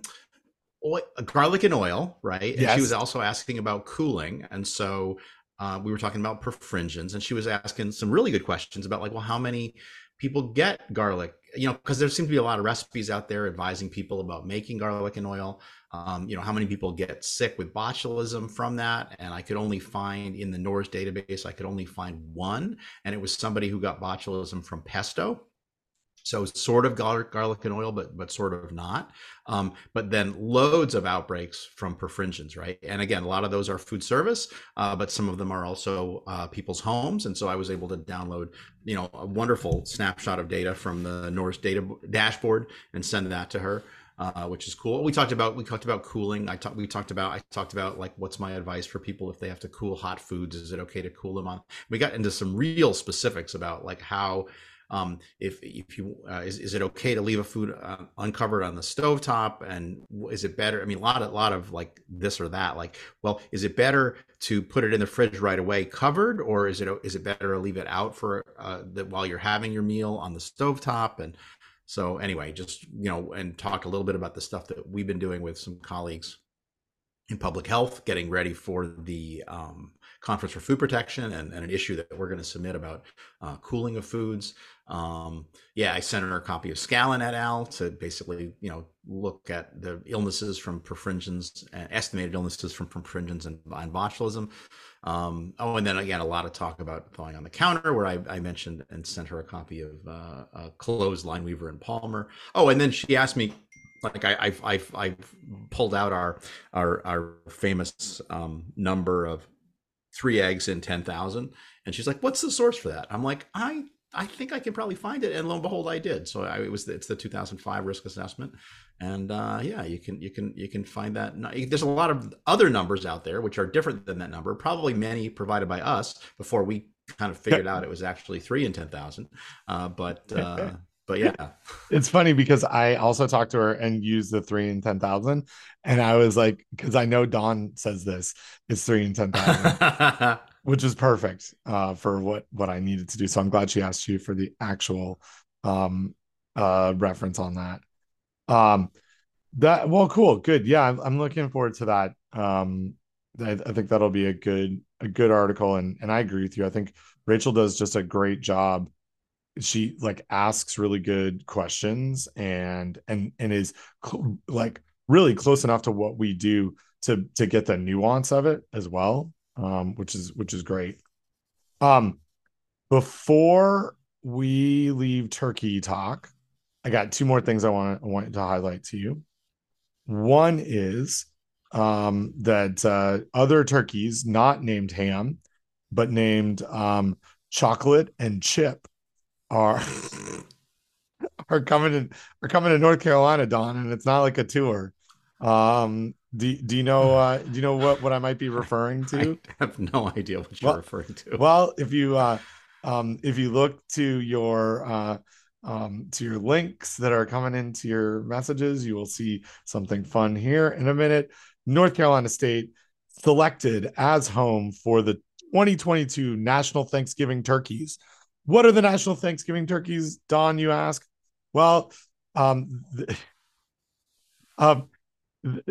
oil, garlic and oil, right? And yes. she was also asking about cooling, and so uh, we were talking about perfringens, and she was asking some really good questions about like, well, how many people get garlic? You know, because there seems to be a lot of recipes out there advising people about making garlic and oil. Um, you know, how many people get sick with botulism from that? And I could only find in the NORS database, I could only find one, and it was somebody who got botulism from pesto so sort of garlic, garlic and oil, but but sort of not. Um, but then loads of outbreaks from perfringens, right? And again, a lot of those are food service, uh, but some of them are also uh, people's homes. And so I was able to download, you know, a wonderful snapshot of data from the NORS data dashboard and send that to her. Uh, which is cool. We talked about we talked about cooling. I talked we talked about I talked about like what's my advice for people if they have to cool hot foods? Is it okay to cool them on? We got into some real specifics about like how um, if if you uh, is, is it okay to leave a food uh, uncovered on the stove top and is it better i mean a lot of lot of like this or that like well is it better to put it in the fridge right away covered or is it is it better to leave it out for uh, that while you're having your meal on the stove top and so anyway just you know and talk a little bit about the stuff that we've been doing with some colleagues in public health getting ready for the um, conference for food protection and, and, an issue that we're going to submit about uh, cooling of foods um, yeah, I sent her a copy of Scallan et al. to basically, you know, look at the illnesses from perfringens, uh, estimated illnesses from perfringens and, and botulism. Um, oh, and then again, a lot of talk about thawing on the counter, where I, I mentioned and sent her a copy of uh, a Klose Lineweaver and Palmer. Oh, and then she asked me, like I, I've, I've, I've pulled out our our, our famous um, number of three eggs in ten thousand, and she's like, "What's the source for that?" I'm like, "I I think I can probably find it, and lo and behold, I did. So I, it was it's the 2005 risk assessment, and uh, yeah, you can you can you can find that. There's a lot of other numbers out there which are different than that number. Probably many provided by us before we kind of figured out it was actually three in ten thousand. Uh, but uh, [LAUGHS] but yeah, it's funny because I also talked to her and used the three in ten thousand, and I was like, because I know Don says this, it's three in ten thousand. [LAUGHS] which is perfect uh, for what what I needed to do. So I'm glad she asked you for the actual um, uh, reference on that. Um, that well, cool, good. Yeah, I'm, I'm looking forward to that. Um, I, I, think that'll be a good a good article, and and I agree with you. I think Rachel does just a great job. She like asks really good questions and and and is cl- like really close enough to what we do to to get the nuance of it as well um, which is which is great. Um, before we leave turkey talk, I got two more things I want I want to highlight to you. One is um, that uh, other turkeys, not named ham, but named um, chocolate and chip, are [LAUGHS] are coming in are coming to North Carolina, Don, and it's not like a tour. Um, do, do you know uh, do you know what, what I might be [LAUGHS] referring to? I have no idea what you're well, referring to. Well, if you uh, um, if you look to your uh, um, to your links that are coming into your messages, you will see something fun here in a minute. North Carolina State selected as home for the 2022 National Thanksgiving Turkeys. What are the National Thanksgiving Turkeys, Don? You ask. Well, um, the, [LAUGHS] um,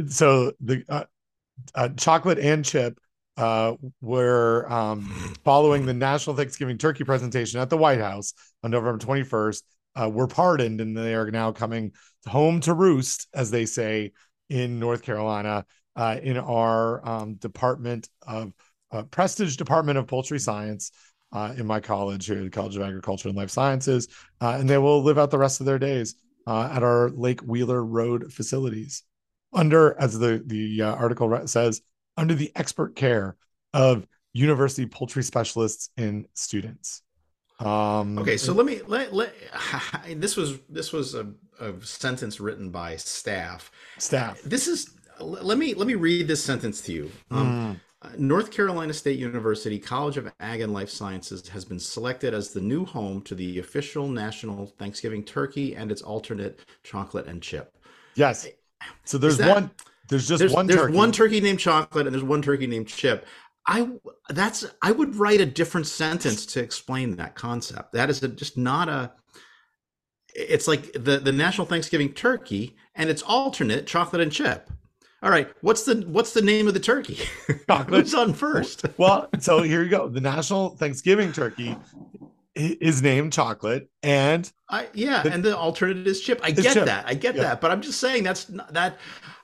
so the uh, uh, chocolate and chip uh, were um, following the National Thanksgiving Turkey presentation at the White House on November 21st. Uh, were pardoned and they are now coming home to roost, as they say in North Carolina, uh, in our um, Department of uh, Prestage Department of Poultry Science. In my college here, the College of Agriculture and Life Sciences, and they will live out the rest of their days uh, at our Lake Wheeler Road facilities under, as the the uh, article says, under the expert care of university poultry specialists and students. Um, okay, so let me let, let [LAUGHS] this was this was a, a sentence written by staff. Staff. This is let me let me read this sentence to you. Um, mm. North Carolina State University College of Ag and Life Sciences has been selected as the new home to the official national Thanksgiving turkey and its alternate chocolate and chip. Yes. So there's that, one. There's just there's, one. There's turkey. one turkey named Chocolate, and there's one turkey named Chip. I that's I would write a different sentence to explain that concept. That is a, just not a. It's like the the National Thanksgiving Turkey and its alternate chocolate and chip. All right, what's the what's the name of the turkey? [LAUGHS] Chocolate. Who's on first? well, so here you go. The National Thanksgiving Turkey is named chocolate and I yeah, the, and the alternative is chip. I get chip. that. I get yeah. that. But I'm just saying that's not, that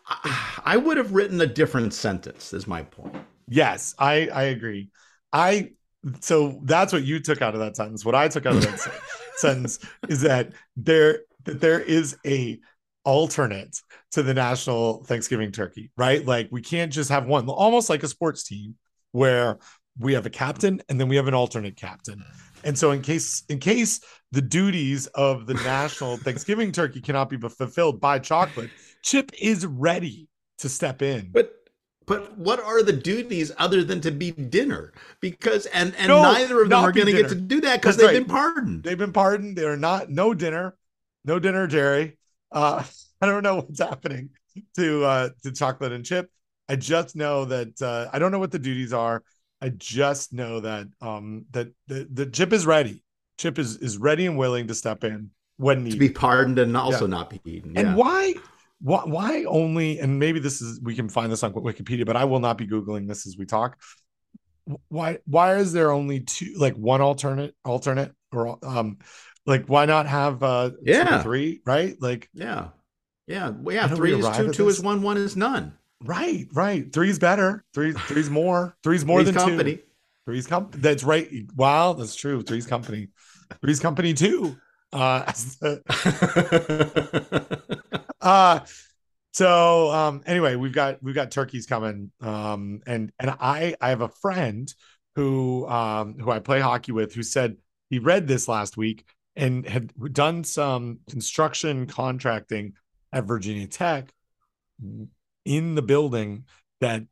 I, I would have written a different sentence is my point. Yes, I I agree. I so that's what you took out of that sentence. What I took out of that [LAUGHS] sentence is that there that there is a alternate to the national Thanksgiving turkey, right? Like we can't just have one, almost like a sports team where we have a captain and then we have an alternate captain. And so in case in case the duties of the national [LAUGHS] Thanksgiving turkey cannot be fulfilled by chocolate, Chip is ready to step in. But but what are the duties other than to be dinner? Because and and No, neither of them are going to get to do that because they've right. been pardoned. They've been pardoned. They're not no dinner, no dinner, Jerry. Uh, [LAUGHS] I don't know what's happening to uh, to chocolate and chip. I just know that uh, I don't know what the duties are. I just know that um, that the, the chip is ready. Chip is is ready and willing to step in when needed. to be pardoned and also Yeah. not be eaten. And why, why, why only? And maybe this is we can find this on Wikipedia, but I will not be googling this as we talk. Why, why is there only two, like one alternate, alternate, or um, like why not have uh, two Yeah. three, right? Like, Yeah. Yeah. Well, yeah. How do we Three is two, two this? is one, one is none. Right, right. Three's better. Three, three's more. Three's more Three's than company. two. Three's company. That's right. Wow, that's true. Three's company. Three's company too. Uh, [LAUGHS] uh so um anyway we've got we've got turkeys coming um and and i i have a friend who um who i play hockey with who said he read this last week and had done some construction contracting at virginia tech in the building that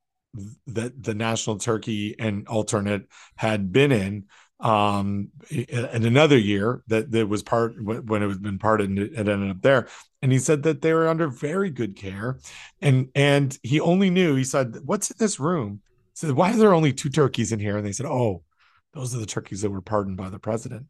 that the national turkey and alternate had been in um in another year that that was part when it was been parted and it ended up there. And he said that they were under very good care. And and he only knew he said what's in this room? He said why are there only two turkeys in here? And they said oh those are the turkeys that were pardoned by the president.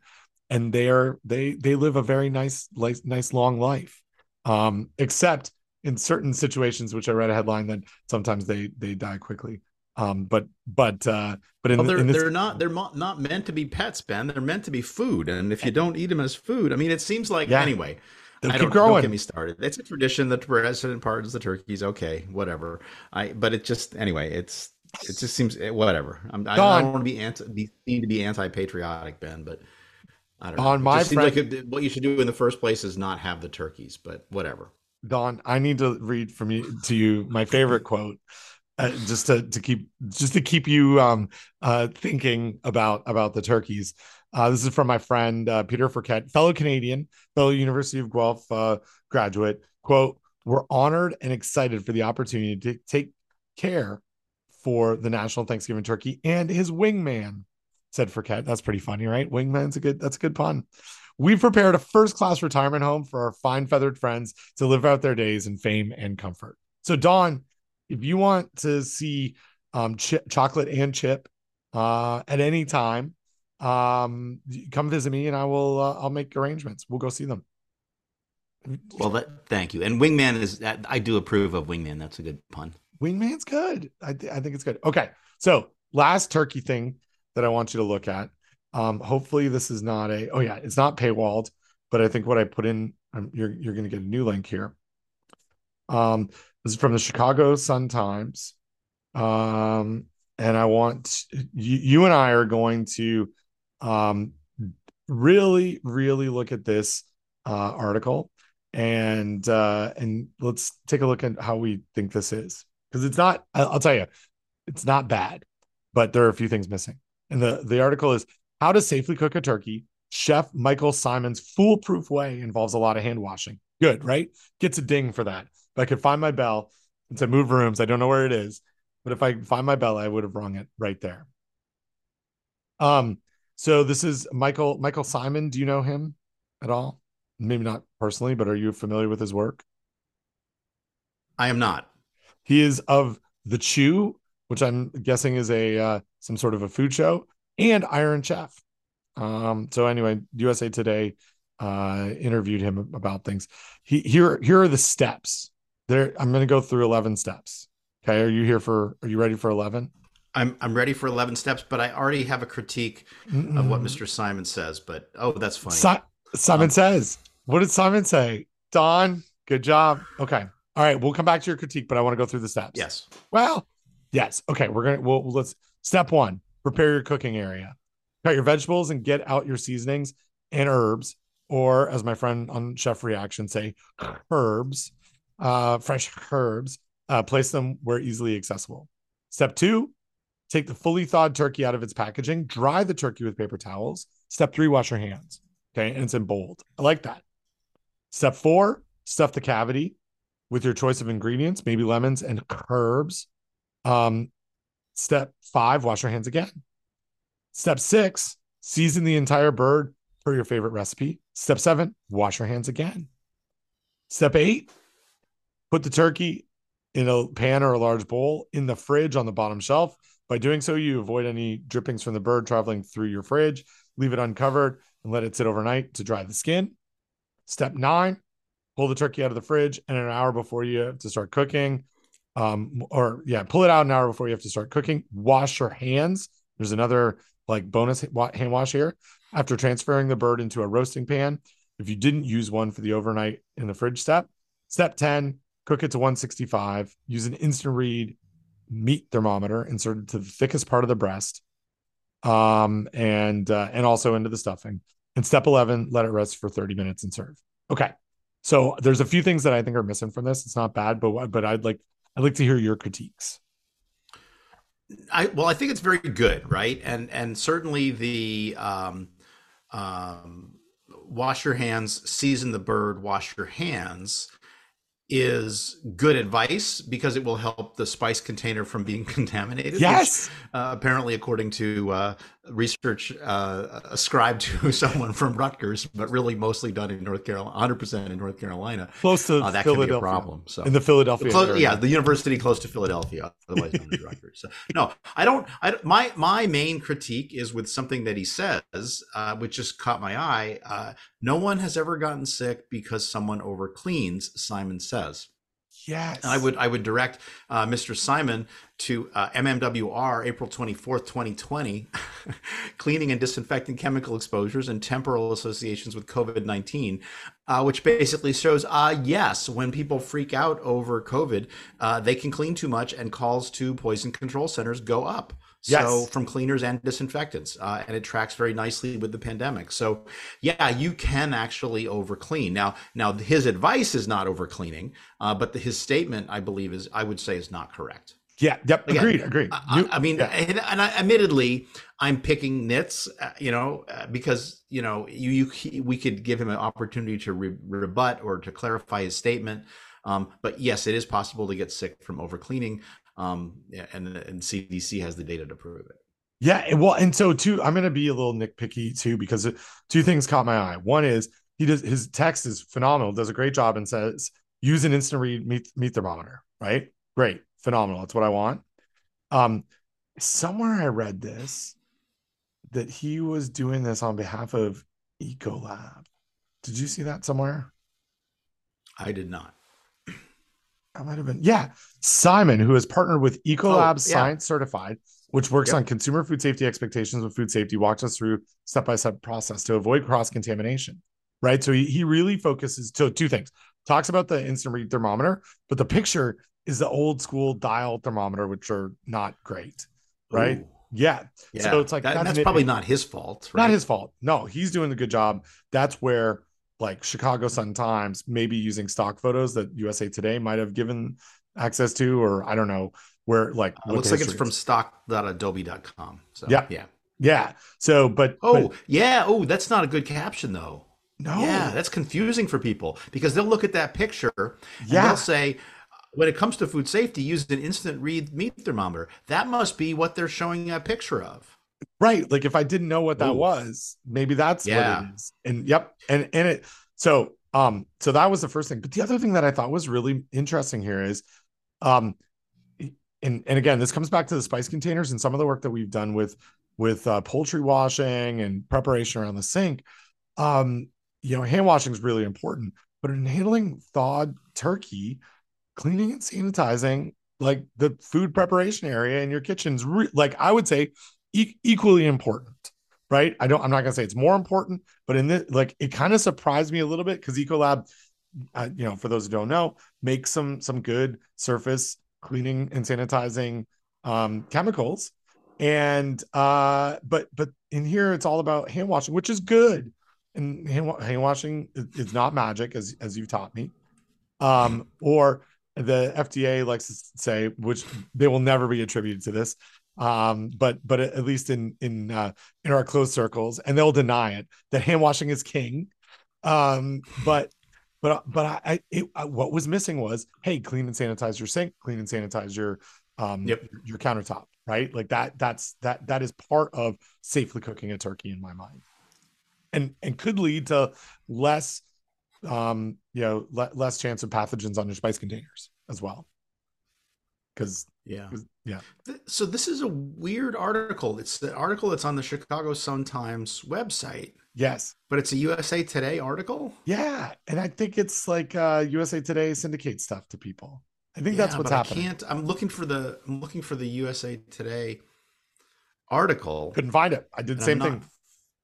And they are they they live a very nice nice, nice long life. Um except in certain situations which i read a headline that sometimes they they die quickly um but but uh but in, Well, they're in this they're not they're mo- not meant to be pets, Ben. They're meant to be food, and if you don't eat them as food, I mean, it seems like Yeah. anyway. they'll I keep don't, don't get me started. It's a tradition that the president pardons the turkeys. Okay, whatever. I but it just anyway. It's it just seems eh, whatever. I'm, I, I don't want to be anti be seen to be anti patriotic, Ben, but I don't know. It my friend- like it, what you should do in the first place is not have the turkeys, but whatever. Don, I need to read from you to you my favorite quote, uh, just to to keep just to keep you um uh thinking about about the turkeys. Uh, this is from my friend uh, Peter Ferket, fellow Canadian, fellow University of Guelph uh, graduate. Quote: We're honored and excited for the opportunity to take care for the national Thanksgiving turkey and his wingman. Said Fouquet. That's pretty funny, right? Wingman's a good. That's a good pun. We've prepared a first class retirement home for our fine feathered friends to live out their days in fame and comfort. So, Don, if you want to see um, Ch- chocolate and chip uh, at any time, um, come visit me and I will. Uh, I'll make arrangements. We'll go see them. Well, that thank you. And wingman is, I do approve of wingman. That's a good pun. Wingman's good. I, th- I think it's good. Okay. So, last turkey thing that I want you to look at. Um, hopefully, this is not a. Oh yeah, it's not paywalled, but I think what I put in, um, you're you're going to get a new link here. Um, this is from the Chicago Sun Times, um, and I want you, you and I are going to, um, really really look at this uh, article, and uh, and let's take a look at how we think this is because it's not. I'll tell you, it's not bad, but there are a few things missing. And the the article is how to safely cook a turkey. Chef Michael Symon's foolproof way involves a lot of hand washing. Good, right? Gets a ding for that. If I could find my bell and said move rooms, I don't know where it is, but if I could find my bell, I would have rung it right there. Um, so this is Michael Michael Symon. Do you know him at all? Maybe not personally, but are you familiar with his work? I am not. He is of The Chew, which I'm guessing is a uh, some sort of a food show, and Iron Chef. Um, so anyway, USA Today uh, interviewed him about things. He here here are the steps. There, I'm going to go through 11 steps. Okay, are you here for? Are you ready for 11? I'm I'm ready for 11 steps, but I already have a critique of what Mr. Symon says. But oh, that's funny. Si- Simon Um, says, "What did Simon say?" Don, good job. Okay, all right, we'll come back to your critique, but I want to go through the steps. yes. Well, yes. Okay, we're gonna. Well, let's. Step one: prepare your cooking area. Cut your vegetables and get out your seasonings and herbs, or as my friend on Chef Reaction say, herbs, uh, fresh herbs. Uh, place them where easily accessible. Step two: take the fully thawed turkey out of its packaging. Dry the turkey with paper towels. Step three: wash your hands. Okay, and it's in bold. I like that. Step four: stuff the cavity with your choice of ingredients, maybe lemons and herbs. Um, step five, wash your hands again. Step six, season the entire bird per your favorite recipe. Step seven, wash your hands again. Step eight, put the turkey in a pan or a large bowl in the fridge on the bottom shelf. By doing so, you avoid any drippings from the bird traveling through your fridge. Leave it uncovered and let it sit overnight to dry the skin. Step nine, pull the turkey out of the fridge and an hour before you have to start cooking. Um, or yeah, pull it out an hour before you have to start cooking. Wash your hands. There's another like bonus hand wash here. After transferring the bird into a roasting pan, if you didn't use one for the overnight in the fridge step, step 10, cook it to 165. Use an instant read meat thermometer inserted to the thickest part of the breast, um, and uh, and also into the stuffing. And step 11, let it rest for 30 minutes and serve. Okay. So there's a few things that I think are missing from this. It's not bad, but but I'd like I'd like to hear your critiques. I well, I think it's very good, right? And and certainly the um, um, wash your hands, season the bird, wash your hands is good advice because it will help the spice container from being [LAUGHS] contaminated. Yes. Which, uh, apparently, according to uh, research uh, ascribed to [LAUGHS] someone from Rutgers, but really mostly done in North Carolina, 100% in North Carolina. Close to uh, that Philadelphia. can be a problem. So in the Philadelphia, close, yeah, the university close to Philadelphia, otherwise known as Rutgers. So, no, I don't. I my my main critique is with something that he says, uh, which just caught my eye. Uh, no one has ever gotten sick because someone over cleans. Simon says. Yes. And I would I would direct uh, Mr. Symon to uh, MMWR April 24th, 2020, [LAUGHS] cleaning and disinfecting chemical exposures and temporal associations with COVID-19, uh, which basically shows, uh, yes, when people freak out over COVID, uh, they can clean too much and calls to poison control centers go up. Yes. So from cleaners and disinfectants, uh, and it tracks very nicely with the pandemic. So yeah, you can actually over clean. Now, now his advice is not over cleaning, uh, but the, his statement, I believe, is I would say is not correct. Yeah. Yep. Again, agreed. Agreed. I, You- I mean, yeah. and, and I, admittedly, I'm picking nits, uh, you know, uh, because you know, you, you he, we could give him an opportunity to re- rebut or to clarify his statement. Um, but yes, it is possible to get sick from over cleaning, um, yeah, and and CDC has the data to prove it. Yeah, well, and so too, I'm gonna be a little nitpicky too because two things caught my eye. One is he does his text is phenomenal, does a great job, and says use an instant read meat, meat thermometer. Right, great, phenomenal. That's what I want. Um, somewhere I read this that he was doing this on behalf of Ecolab. Did you see that somewhere? I did not. I might have been. Yeah. Symon, who has partnered with Ecolab Oh, yeah. Science Certified, which works Yep. on consumer food safety expectations with food safety, walks us through step by step process to avoid cross contamination. Right. So he, he really focuses to two things talks about the instant read thermometer, but the picture is the old school dial thermometer, which are not great. Right. Ooh, Yeah. yeah. So it's like That- that's that's probably not his fault. Right? Not his fault. No, he's doing a good job. That's where like Chicago Sun Times maybe using stock photos that USA Today might have given access to, or I don't know where like Uh, what looks like it's from stock.adobe.com. So Yeah. yeah. yeah. So, but Oh, but yeah. Oh, that's not a good caption though. no, Yeah, that's confusing for people because they'll look at that picture and Yeah. they'll say, when it comes to food safety, use an instant read meat thermometer. That must be what they're showing a picture of. Right. Like if I didn't know what that Ooh. was, maybe that's Yeah. what it is. And yep, and and it so um so that was the first thing. But the other thing that I thought was really interesting here is um and and again this comes back to the spice containers and some of the work that we've done with with uh, poultry washing and preparation around the sink um you know hand washing is really important but in handling thawed turkey cleaning and sanitizing like the food preparation area in your kitchen's re- like i would say e- equally important right? I don't i'm not going to say it's more important but in this like it kind of surprised me a little bit because ecolab uh, you know for those who don't know make some some good surface cleaning and sanitizing um chemicals. And uh but but in here it's all about hand washing which is good. And hand, hand washing is, is not magic as as you've taught me. Um or the fda likes to say which they will never be attributed to this um but but at least in in uh in our closed circles and they'll deny it that hand washing is king um but but but I, I it, uh, what was missing was hey clean and sanitize your sink clean and sanitize your um, Yep. your, your countertop, right? Like that. That's that. That is part of safely cooking a turkey in my mind, and and could lead to less, um, you know, le- less chance of pathogens on your spice containers as well. Because Yeah. yeah, So this is a weird article. It's the article that's on the Chicago Sun Times website, yes, but it's a USA Today article. yeah, and I think it's like uh, USA Today syndicate stuff to people. I think that's what's happening. I can't. I'm looking for the. I'm looking for the USA Today article. Couldn't find it. I did the same thing.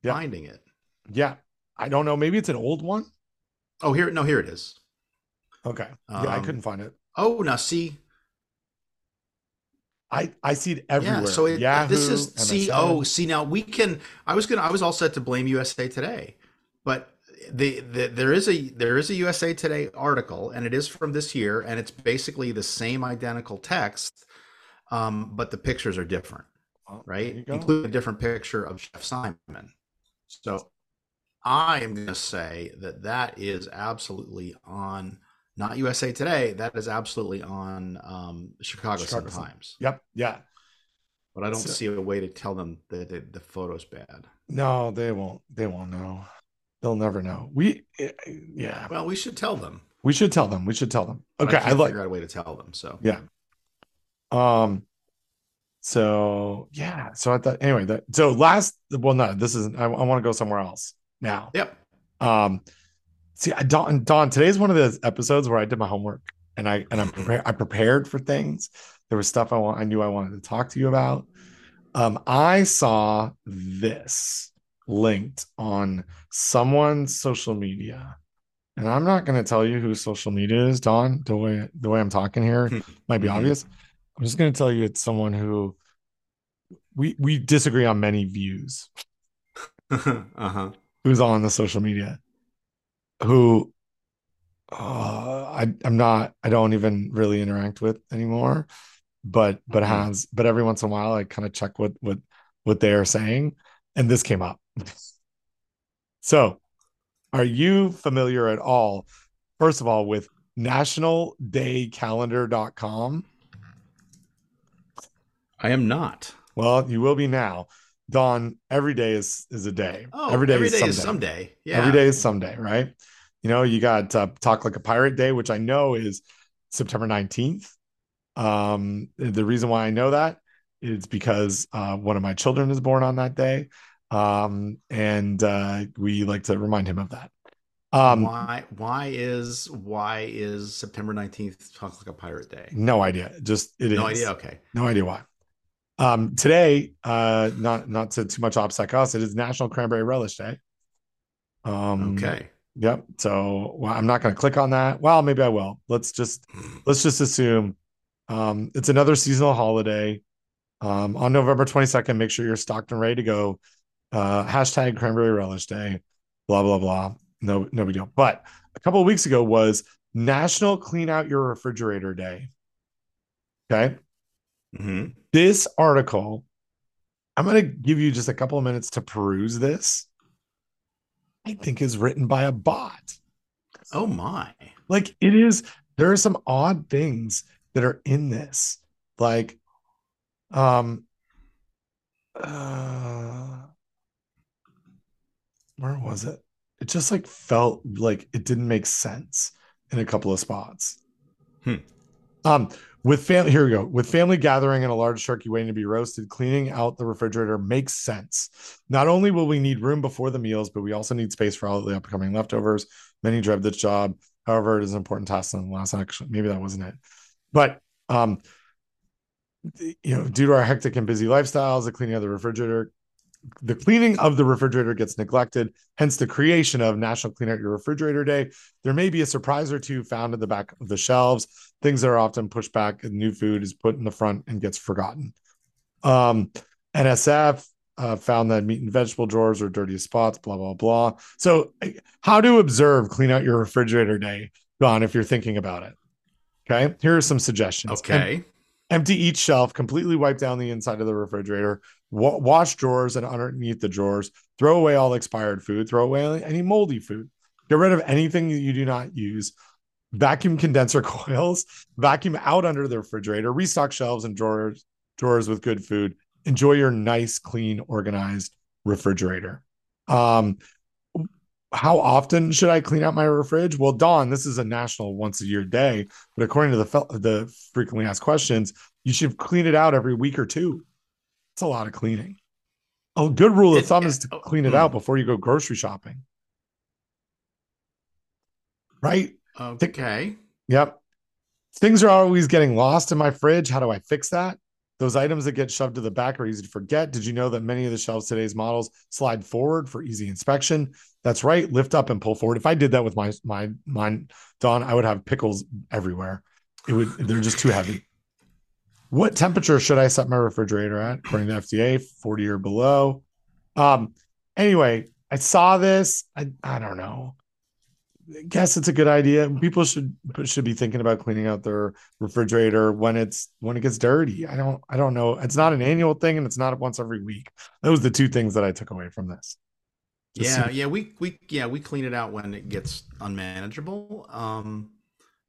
Yeah. Finding it. Yeah, I don't know. Maybe it's an old one. Oh, here. No, here it is. Okay. yeah, I Um, couldn't find it. Oh, now see. I I see it everywhere. Yeah. So it, Yahoo, this is. MSN. Oh, see now we can. I was gonna. I was all set to blame USA Today, but the, the there is a there is a USA Today article, and it is from this year, and it's basically the same identical text, um, but the pictures are different, Well, right? Include a different picture of Chef Symon. So I am going to say that that is absolutely on not USA Today. That is absolutely on um, Chicago, Chicago. Times. Yep. Yeah. But I don't So- see a way to tell them that the, the photo's bad. No, they won't. They won't know. They'll never know. We, eh, yeah, Well, we should tell them. we should tell them. We should tell them. Okay, I, I, like. figure out a way to tell them. So Yeah. Um. So yeah. So I thought anyway. That so last. Well, no. This isn't. I, I want to go somewhere else now. yep. Um. See, I, Don, Don, today's one of those episodes where I did my homework and I and I'm prepared. I prepared for things. There was stuff I want. I knew I wanted to talk to you about. Um, I saw this linked on someone's social media, and I'm not going to tell you who social media is, Don. The way the way I'm talking here Hmm. might be Mhm. obvious. I'm just going to tell you it's someone who we we disagree on many views [LAUGHS] uh huh. who's on the social media who uh, I I'm not I don't even really interact with anymore but but Mhm. has but every once in a while I kind of check what what what they are saying and this came up [LAUGHS] so are you familiar at all first of all with nationaldaycalendar.com I am not. well you will be now Don every day is is a day Oh, every day, every is, day someday. is someday. Yeah. Every day is someday, right? You know, you got uh, Talk Like a Pirate Day, which I know is September 19th. Um, the reason why I know that is because uh, one of my children is born on that day. Um, and uh, we like to remind him of that. Um, why? Why is why is September nineteenth talk like a pirate day? no idea. Just it is. No idea. Okay. No idea why. Um, today, uh, not not to too much OPSEC us, it is National Cranberry Relish Day. Um, Okay. Yep. So well, I'm not going to click on that. Well, maybe I will. Let's just let's just assume um, it's another seasonal holiday. Um, on November 22nd, make sure you're stocked and ready to go. Uh, hashtag Cranberry Relish Day. Blah blah blah. No no big deal. But a couple of weeks ago was National Clean Out Your Refrigerator Day. Okay. hmm This article, I'm going to give you just a couple of minutes to peruse this. I think is written by a bot. Oh my. like it is there are some odd things that are in this like um uh where was it it just like felt like it didn't make sense in a couple of spots Hmm. um with family here we go with family gathering and a large turkey waiting to be roasted cleaning out the refrigerator makes sense not only will we need room before the meals but we also need space for all the upcoming leftovers many dread this job However, it is an important task in the last action. Maybe that wasn't it. But um, you know, due to our hectic and busy lifestyles, the cleaning of the refrigerator, the cleaning of the refrigerator gets neglected. Hence, the creation of National Clean Out Your Refrigerator Day. There may be a surprise or two found at the back of the shelves. Things that are often pushed back, and new food is put in the front and gets forgotten. Um, NSF uh, found that meat and vegetable drawers are dirtiest spots. Blah blah blah. So how to observe clean out your refrigerator day, Don, if you're thinking about it. Okay, here are some suggestions. Em- Okay. empty each shelf, completely wipe down the inside of the refrigerator, wash drawers and underneath the drawers, throw away all expired food, throw away any moldy food, get rid of anything that you do not use. vacuum condenser [LAUGHS] coils, vacuum out under the refrigerator, restock shelves and drawers drawers with good food. Enjoy your nice, clean, organized refrigerator. Um, how often should I clean out my fridge? Well, Don, this is a national once a year day, but according to the the frequently asked questions, you should clean it out every week or two. It's a lot of cleaning. A good rule of thumb is to oh, clean it hmm. out before you go grocery shopping. Right? Okay. Yep. Things are always getting lost in my fridge. How do I fix that? Those items that get shoved to the back are easy to forget. Did you know that many of the shelves today's models slide forward for easy inspection? That's right. Lift up and pull forward. If I did that with my my mine, Don, I would have pickles everywhere. It would they're just too heavy. What temperature should I set my refrigerator at? According to FDA, 40 or below. Um, anyway, I saw this. I, I don't know guess it's a good idea. People should should be thinking about cleaning out their refrigerator when it's when it gets dirty. I don't I don't know. It's not an annual thing and it's not once every week. Those are the two things that I took away from this. Just yeah, yeah, we we yeah, we clean it out when it gets unmanageable. Um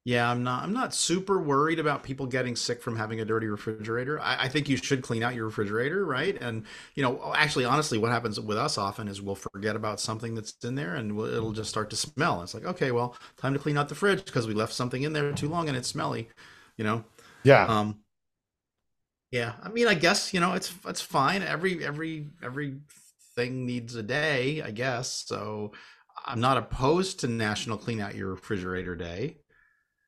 yeah, I'm not. I'm not super worried about people getting sick from having a dirty refrigerator. I, I, think you should clean out your refrigerator, right? And you know, actually, honestly, what happens with us often is we'll forget about something that's in there, and we'll, it'll just start to smell. It's like, okay, well, time to clean out the fridge because we left something in there too long and it's smelly. You know. Yeah. Um. Yeah, I mean, I guess you know it's it's fine. Every every every thing needs a day, I guess. So I'm not opposed to National Clean Out Your Refrigerator Day.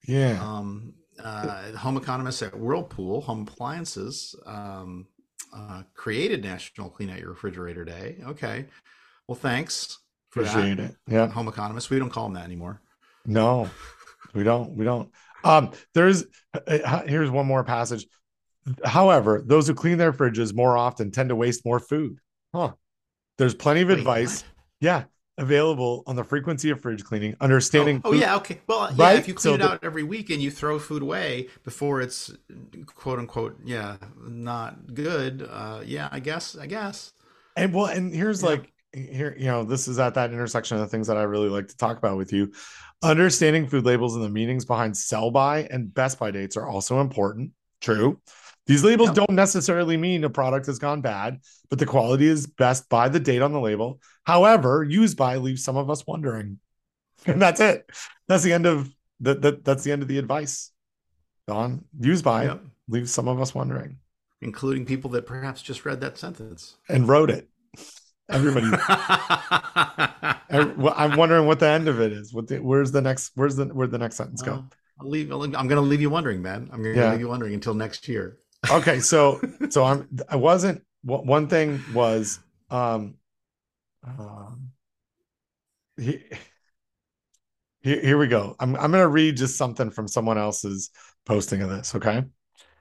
Yeah. Um, uh, home economists at Whirlpool Home Appliances um, uh, created National Clean Out Your Refrigerator Day. Okay. Well, thanks. For Appreciate that. it. Yeah. Home economists. We don't call them that anymore. No, we don't. We don't. Um, there's uh, uh here's one more passage. However, those who clean their fridges more often tend to waste more food. Huh. There's plenty of Wait, advice. What? Yeah available on the frequency of fridge cleaning, understanding. Oh, oh yeah, okay. Well, yeah, right? if you clean so it the, out every week and you throw food away before it's quote unquote, yeah, not good. Uh, yeah, I guess, I guess. And well, and here's yeah. like here, you know, this is at that intersection of the things that I really like to talk about with you. Understanding food labels and the meanings behind sell by and best by dates are also important. True. These labels don't necessarily mean a product has gone bad, but the quality is best by the date on the label. However, use by leaves some of us wondering. [LAUGHS] And that's it. That's the end of the, the that's the end of the advice. Dawn, use by yep. leaves some of us wondering. Including people that perhaps just read that sentence. And wrote it. Everybody. [LAUGHS] I'm wondering what the end of it is. What the, where's the next where's the where'd the next sentence go? I'll leave I'm gonna leave you wondering, man. I'm gonna yeah. leave you wondering until next year okay, so so I'm I wasn't one thing was um, um he, here, here we go. I'm I'm gonna read just something from someone else's posting of this, okay?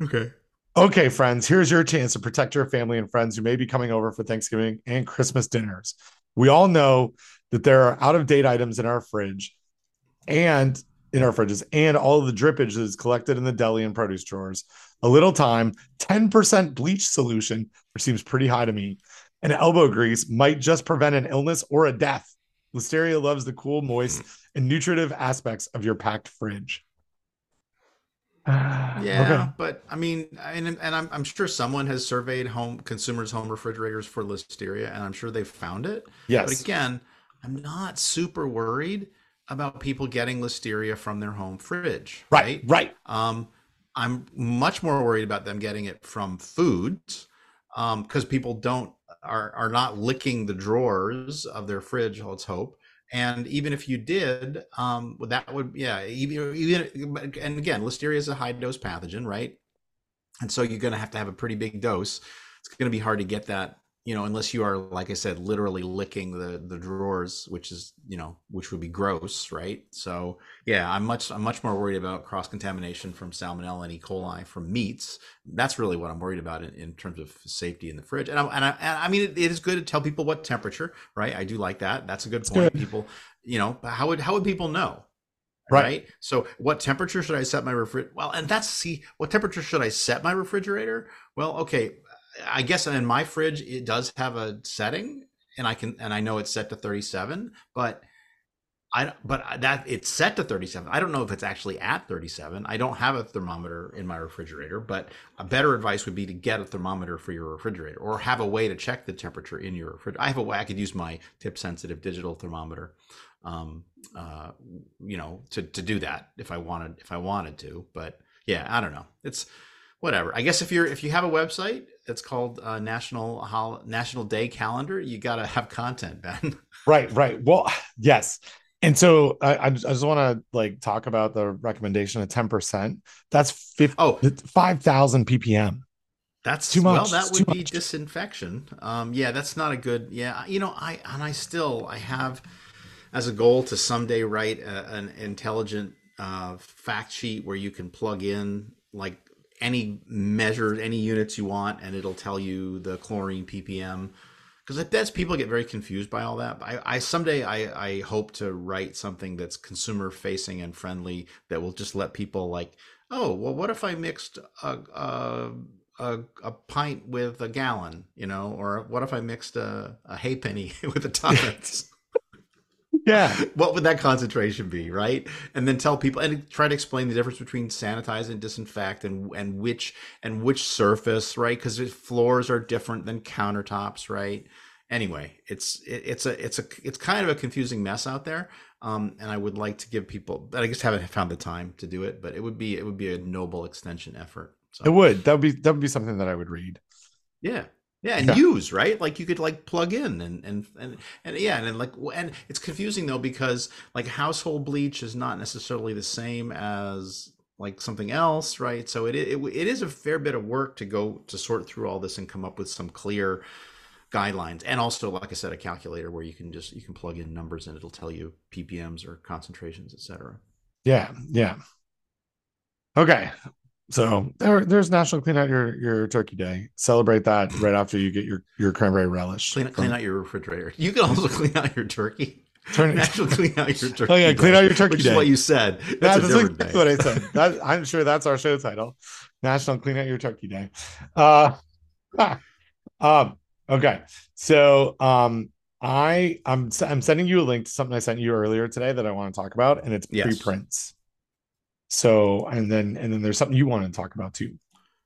Okay. Okay, friends, here's your chance to protect your family and friends who may be coming over for Thanksgiving and Christmas dinners. We all know that there are out of date items in our fridge and in our fridges, and all of the drippage that is collected in the deli and produce drawers a little time, 10% bleach solution, which seems pretty high to me, and elbow grease might just prevent an illness or a death. Listeria loves the cool, moist, and nutritive aspects of your packed fridge. [SIGHS] yeah, okay. but I mean, and, and I'm, I'm sure someone has surveyed home consumers' home refrigerators for listeria, and I'm sure they found it. Yes. But again, I'm not super worried about people getting listeria from their home fridge. Right. Right. right. Um, I'm much more worried about them getting it from foods because um, people don't are are not licking the drawers of their fridge. Let's hope. And even if you did, um, that would yeah. Even, even and again, listeria is a high dose pathogen, right? And so you're going to have to have a pretty big dose. It's going to be hard to get that you know, unless you are, like I said, literally licking the the drawers, which is, you know, which would be gross, right? So yeah, I'm much I'm much more worried about cross contamination from salmonella and E. coli from meats. That's really what I'm worried about in, in terms of safety in the fridge. And I and I, and I mean, it, it is good to tell people what temperature, right? I do like that. That's a good point. Good. People, you know, how would how would people know? Right. right. So, what temperature should I set my refrigerator? Well, and that's see, what temperature should I set my refrigerator? Well, okay, I guess in my fridge it does have a setting, and I can and I know it's set to 37, but I but that it's set to 37. I don't know if it's actually at 37. I don't have a thermometer in my refrigerator, but a better advice would be to get a thermometer for your refrigerator or have a way to check the temperature in your refrigerator. I have a way I could use my tip sensitive digital thermometer, um, uh, you know, to to do that if I wanted if I wanted to. But yeah, I don't know. It's whatever. I guess if you're if you have a website that's called uh, National Hol- National Day Calendar, you got to have content, Ben. [LAUGHS] right, right. Well, yes. And so I, I just want to like talk about the recommendation of 10%. That's 50, oh, 5,000 ppm. That's too much. Well, that would be much. disinfection. Um, yeah, that's not a good. Yeah, you know, I and I still I have as a goal to someday write a, an intelligent uh, fact sheet where you can plug in like any measure, any units you want, and it'll tell you the chlorine ppm because does people get very confused by all that. I, I someday I, I hope to write something that's consumer facing and friendly that will just let people like, oh, well, what if I mixed a, a a, a pint with a gallon, you know, or what if I mixed a, a penny [LAUGHS] with a [LAUGHS] tuppence? Yeah. [LAUGHS] What would that concentration be, right? And then tell people and try to explain the difference between sanitize and disinfect and and which and which surface, right? Because floors are different than countertops, right? Anyway, it's it, it's a it's a it's kind of a confusing mess out there. Um, and I would like to give people, but I just haven't found the time to do it. But it would be it would be a noble extension effort. So. It would. That would be that would be something that I would read. Yeah. Yeah, and yeah. use right, like you could like plug in and and and and yeah, and, and like and it's confusing though because like household bleach is not necessarily the same as like something else, right? So it, it it is a fair bit of work to go to sort through all this and come up with some clear guidelines, and also like I said, a calculator where you can just you can plug in numbers and it'll tell you ppms or concentrations, etc. Yeah, yeah. Okay, so there, there's National Clean Out Your Your Turkey Day. Celebrate that right after you get your your cranberry relish. Clean, clean out your refrigerator. You can also clean out your turkey. Turn National Clean Out Your Turkey. [LAUGHS] Oh yeah, Clean Out Your Turkey Which Day. is what you said. That's, that's, what I said. That, I'm sure that's our show title. National Clean Out Your Turkey Day. Uh, [LAUGHS] ah, um, okay. So um, I I'm I'm sending you a link to something I sent you earlier today that I want to talk about, and it's yes. preprints. So and then and then there's something you want to talk about too.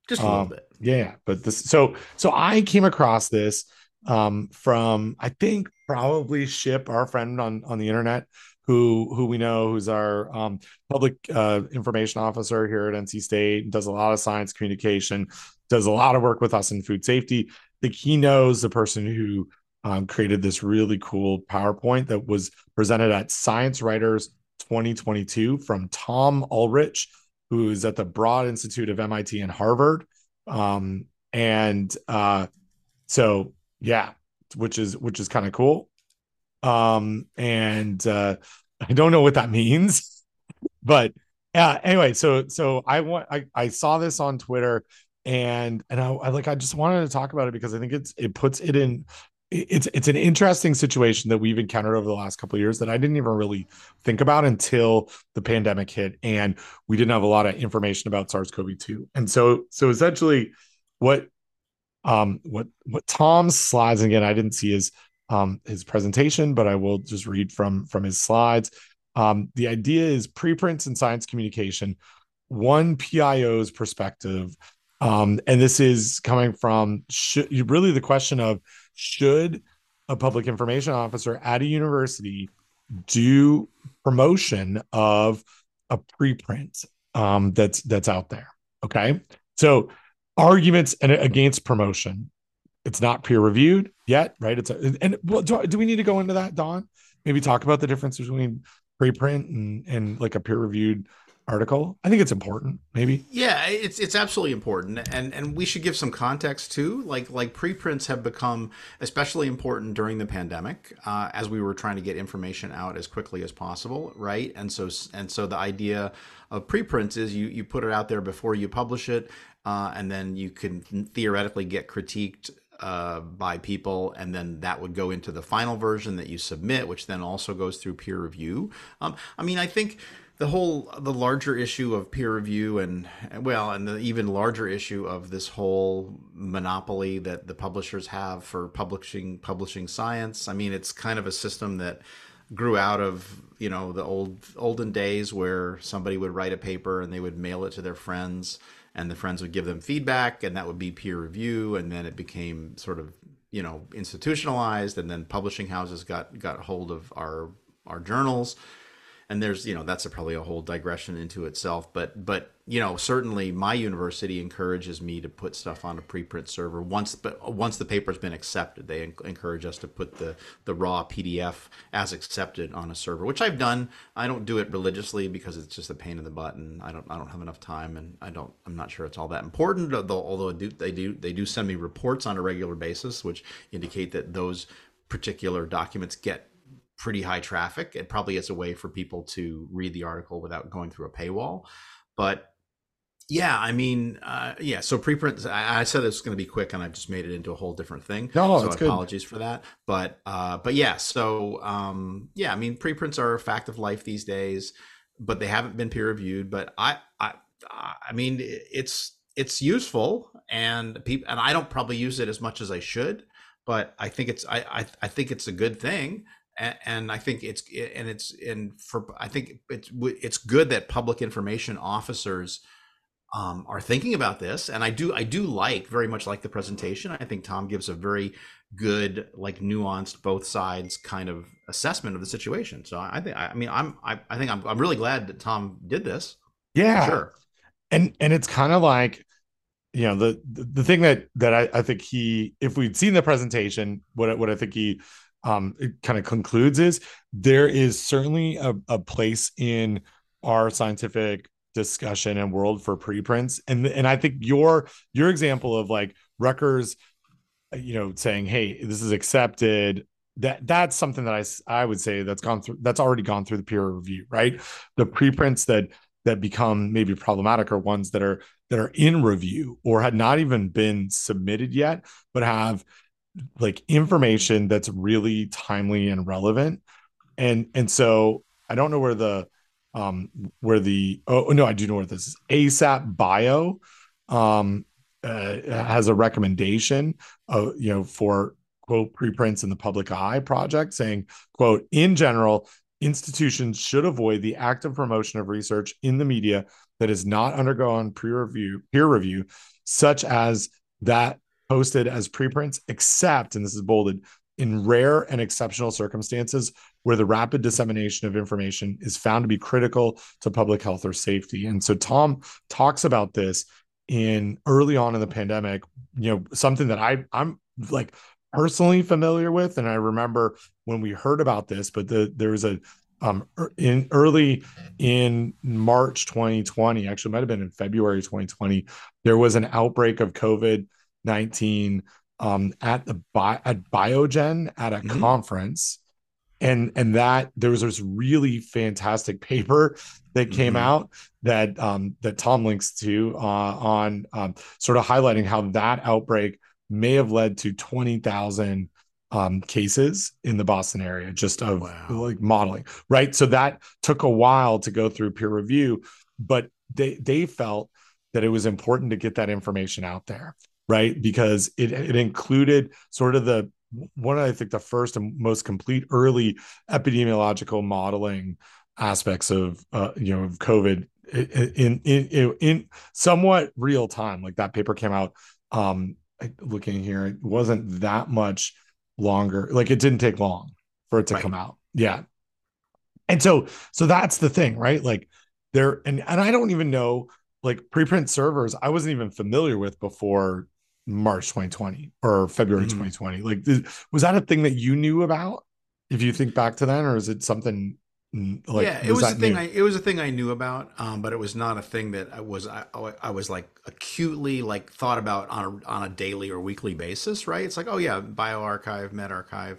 Just a um, little bit. Yeah, but this so so I came across this um from I think probably Ship, our friend on on the internet, who who we know who's our um, public uh, information officer here at NC State, does a lot of science communication, does a lot of work with us in food safety. I think he knows the person who um, created this really cool PowerPoint that was presented at Science Writers 2022 from Tom Ulrich, who's at the Broad Institute of MIT and Harvard. Um, and uh, so, yeah, which is which is kind of cool. Um, and uh, I don't know what that means, [LAUGHS] but yeah. Anyway, so so I want I I saw this on Twitter and and I, I like I just wanted to talk about it because I think it's it puts it in it's it's an interesting situation that we've encountered over the last couple of years that I didn't even really think about until the pandemic hit and we didn't have a lot of information about SARS-CoV-2. And so so essentially what um what what Tom's slides again I didn't see his um his presentation but I will just read from from his slides. Um the idea is preprints and science communication one PIO's perspective um and this is coming from should, really the question of should a public information officer at a university do promotion of a preprint um, that's that's out there? Okay, so arguments against promotion. It's not peer reviewed yet, right? It's a, and well, do, do we need to go into that, Don? Maybe talk about the difference between preprint and and like a peer reviewed article. I think it's important, maybe. Yeah, it's it's absolutely important, and and we should give some context too. Like like preprints have become especially important during the pandemic, uh, as we were trying to get information out as quickly as possible, right? And so and so the idea of preprints is you you put it out there before you publish it, uh, and then you can theoretically get critiqued uh, by people, and then that would go into the final version that you submit, which then also goes through peer review. Um, I mean, I think the whole the larger issue of peer review and well and the even larger issue of this whole monopoly that the publishers have for publishing publishing science. I mean it's kind of a system that grew out of you know the old olden days where somebody would write a paper and they would mail it to their friends and the friends would give them feedback and that would be peer review. And then it became sort of you know institutionalized and then publishing houses got got hold of our our journals and there's you know that's a, probably a whole digression into itself but but you know certainly my university encourages me to put stuff on a preprint server once but once the paper's been accepted. They encourage us to put the the raw pdf as accepted on a server which i've done. I don't do it religiously because it's just a pain in the butt and i don't i don't have enough time and i don't i'm not sure it's all that important although although they do they do send me reports on a regular basis which indicate that those particular documents get pretty high traffic. It probably is a way for people to read the article without going through a paywall. But yeah, I mean, uh, yeah. So preprint. I, I said it was going to be quick, and I've just made it into a whole different thing. No, so apologies good. for that. But uh, but yeah. So um, yeah, I mean, preprints are a fact of life these days, but they haven't been peer reviewed. But I I I mean, it's it's useful, and people and I don't probably use it as much as I should, but I think it's I I, I think it's a good thing and, I think it's and it's and for I think it's it's good that public information officers um, are thinking about this, and I do I do like very much like the presentation. I think Tom gives a very good like nuanced both sides kind of assessment of the situation. So I think I mean I'm I, I think I'm I'm really glad that Tom did this. Yeah, sure. And and it's kind of like you know the the thing that that I, I think he if we'd seen the presentation what what I think he um, it kind of concludes is there is certainly a, a place in our scientific discussion and world for preprints. And and I think your your example of like Rutgers you know saying hey this is accepted that that's something that I I would say that's gone through that's already gone through the peer review right? The preprints that that become maybe problematic are ones that are that are in review or had not even been submitted yet but have like information that's really timely and relevant. And and so i don't know where the um where the oh no i do know where this is. ASAPbio um uh, has a recommendation of you know for quote preprints in the public eye project saying quote in general institutions should avoid the active promotion of research in the media that is not undergone peer review peer review such as that posted as preprints, except, and this is bolded, in rare and exceptional circumstances where the rapid dissemination of information is found to be critical to public health or safety. And so Tom talks about this in early on in the pandemic, you know, something that I I'm like personally familiar with. And I remember when we heard about this, but the there was a um in early in March 2020, actually might have been in February 2020, there was an outbreak of COVID 19 um, at the bi- at Biogen at a mm-hmm. conference, and and that there was this really fantastic [LAUGHS] paper that came mm-hmm. out that um, that Tom links to uh, on um, sort of highlighting how that outbreak may have led to twenty thousand um, cases in the Boston area just of wow. like modeling, right? So that took a while to go through peer review, but they they felt that it was important to get that information out there right? Because it, it included sort of the one I think the first and most complete early epidemiological modeling aspects of uh, you know of COVID in, in in in somewhat real time. Like that paper came out. Um, looking here, it wasn't that much longer. Like it didn't take long for it to right. come out. Yeah, and so so that's the thing, right? Like there, and and I don't even know like preprint servers. I wasn't even familiar with before March 2020 or February mm-hmm. 2020? Like, was that a thing that you knew about? If you think back to then, or is it something like? Yeah, it was, was a thing. I, it was a thing I knew about, um, but it was not a thing that I was. I, I was like acutely like thought about on a on a daily or weekly basis. Right? It's like, oh yeah, bioRxiv, medRxiv.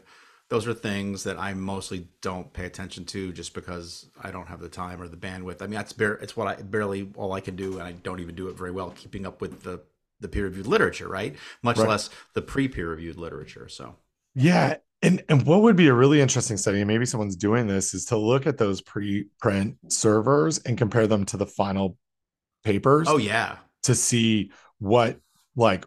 Those are things that I mostly don't pay attention to just because I don't have the time or the bandwidth. I mean, that's bare, it's what I barely all I can do, and I don't even do it very well. Keeping up with the the peer reviewed literature, right? Much right. less the pre peer reviewed literature. So, yeah. And, and what would be a really interesting study, and maybe someone's doing this, is to look at those pre-print servers and compare them to the final papers. Oh yeah, to see what like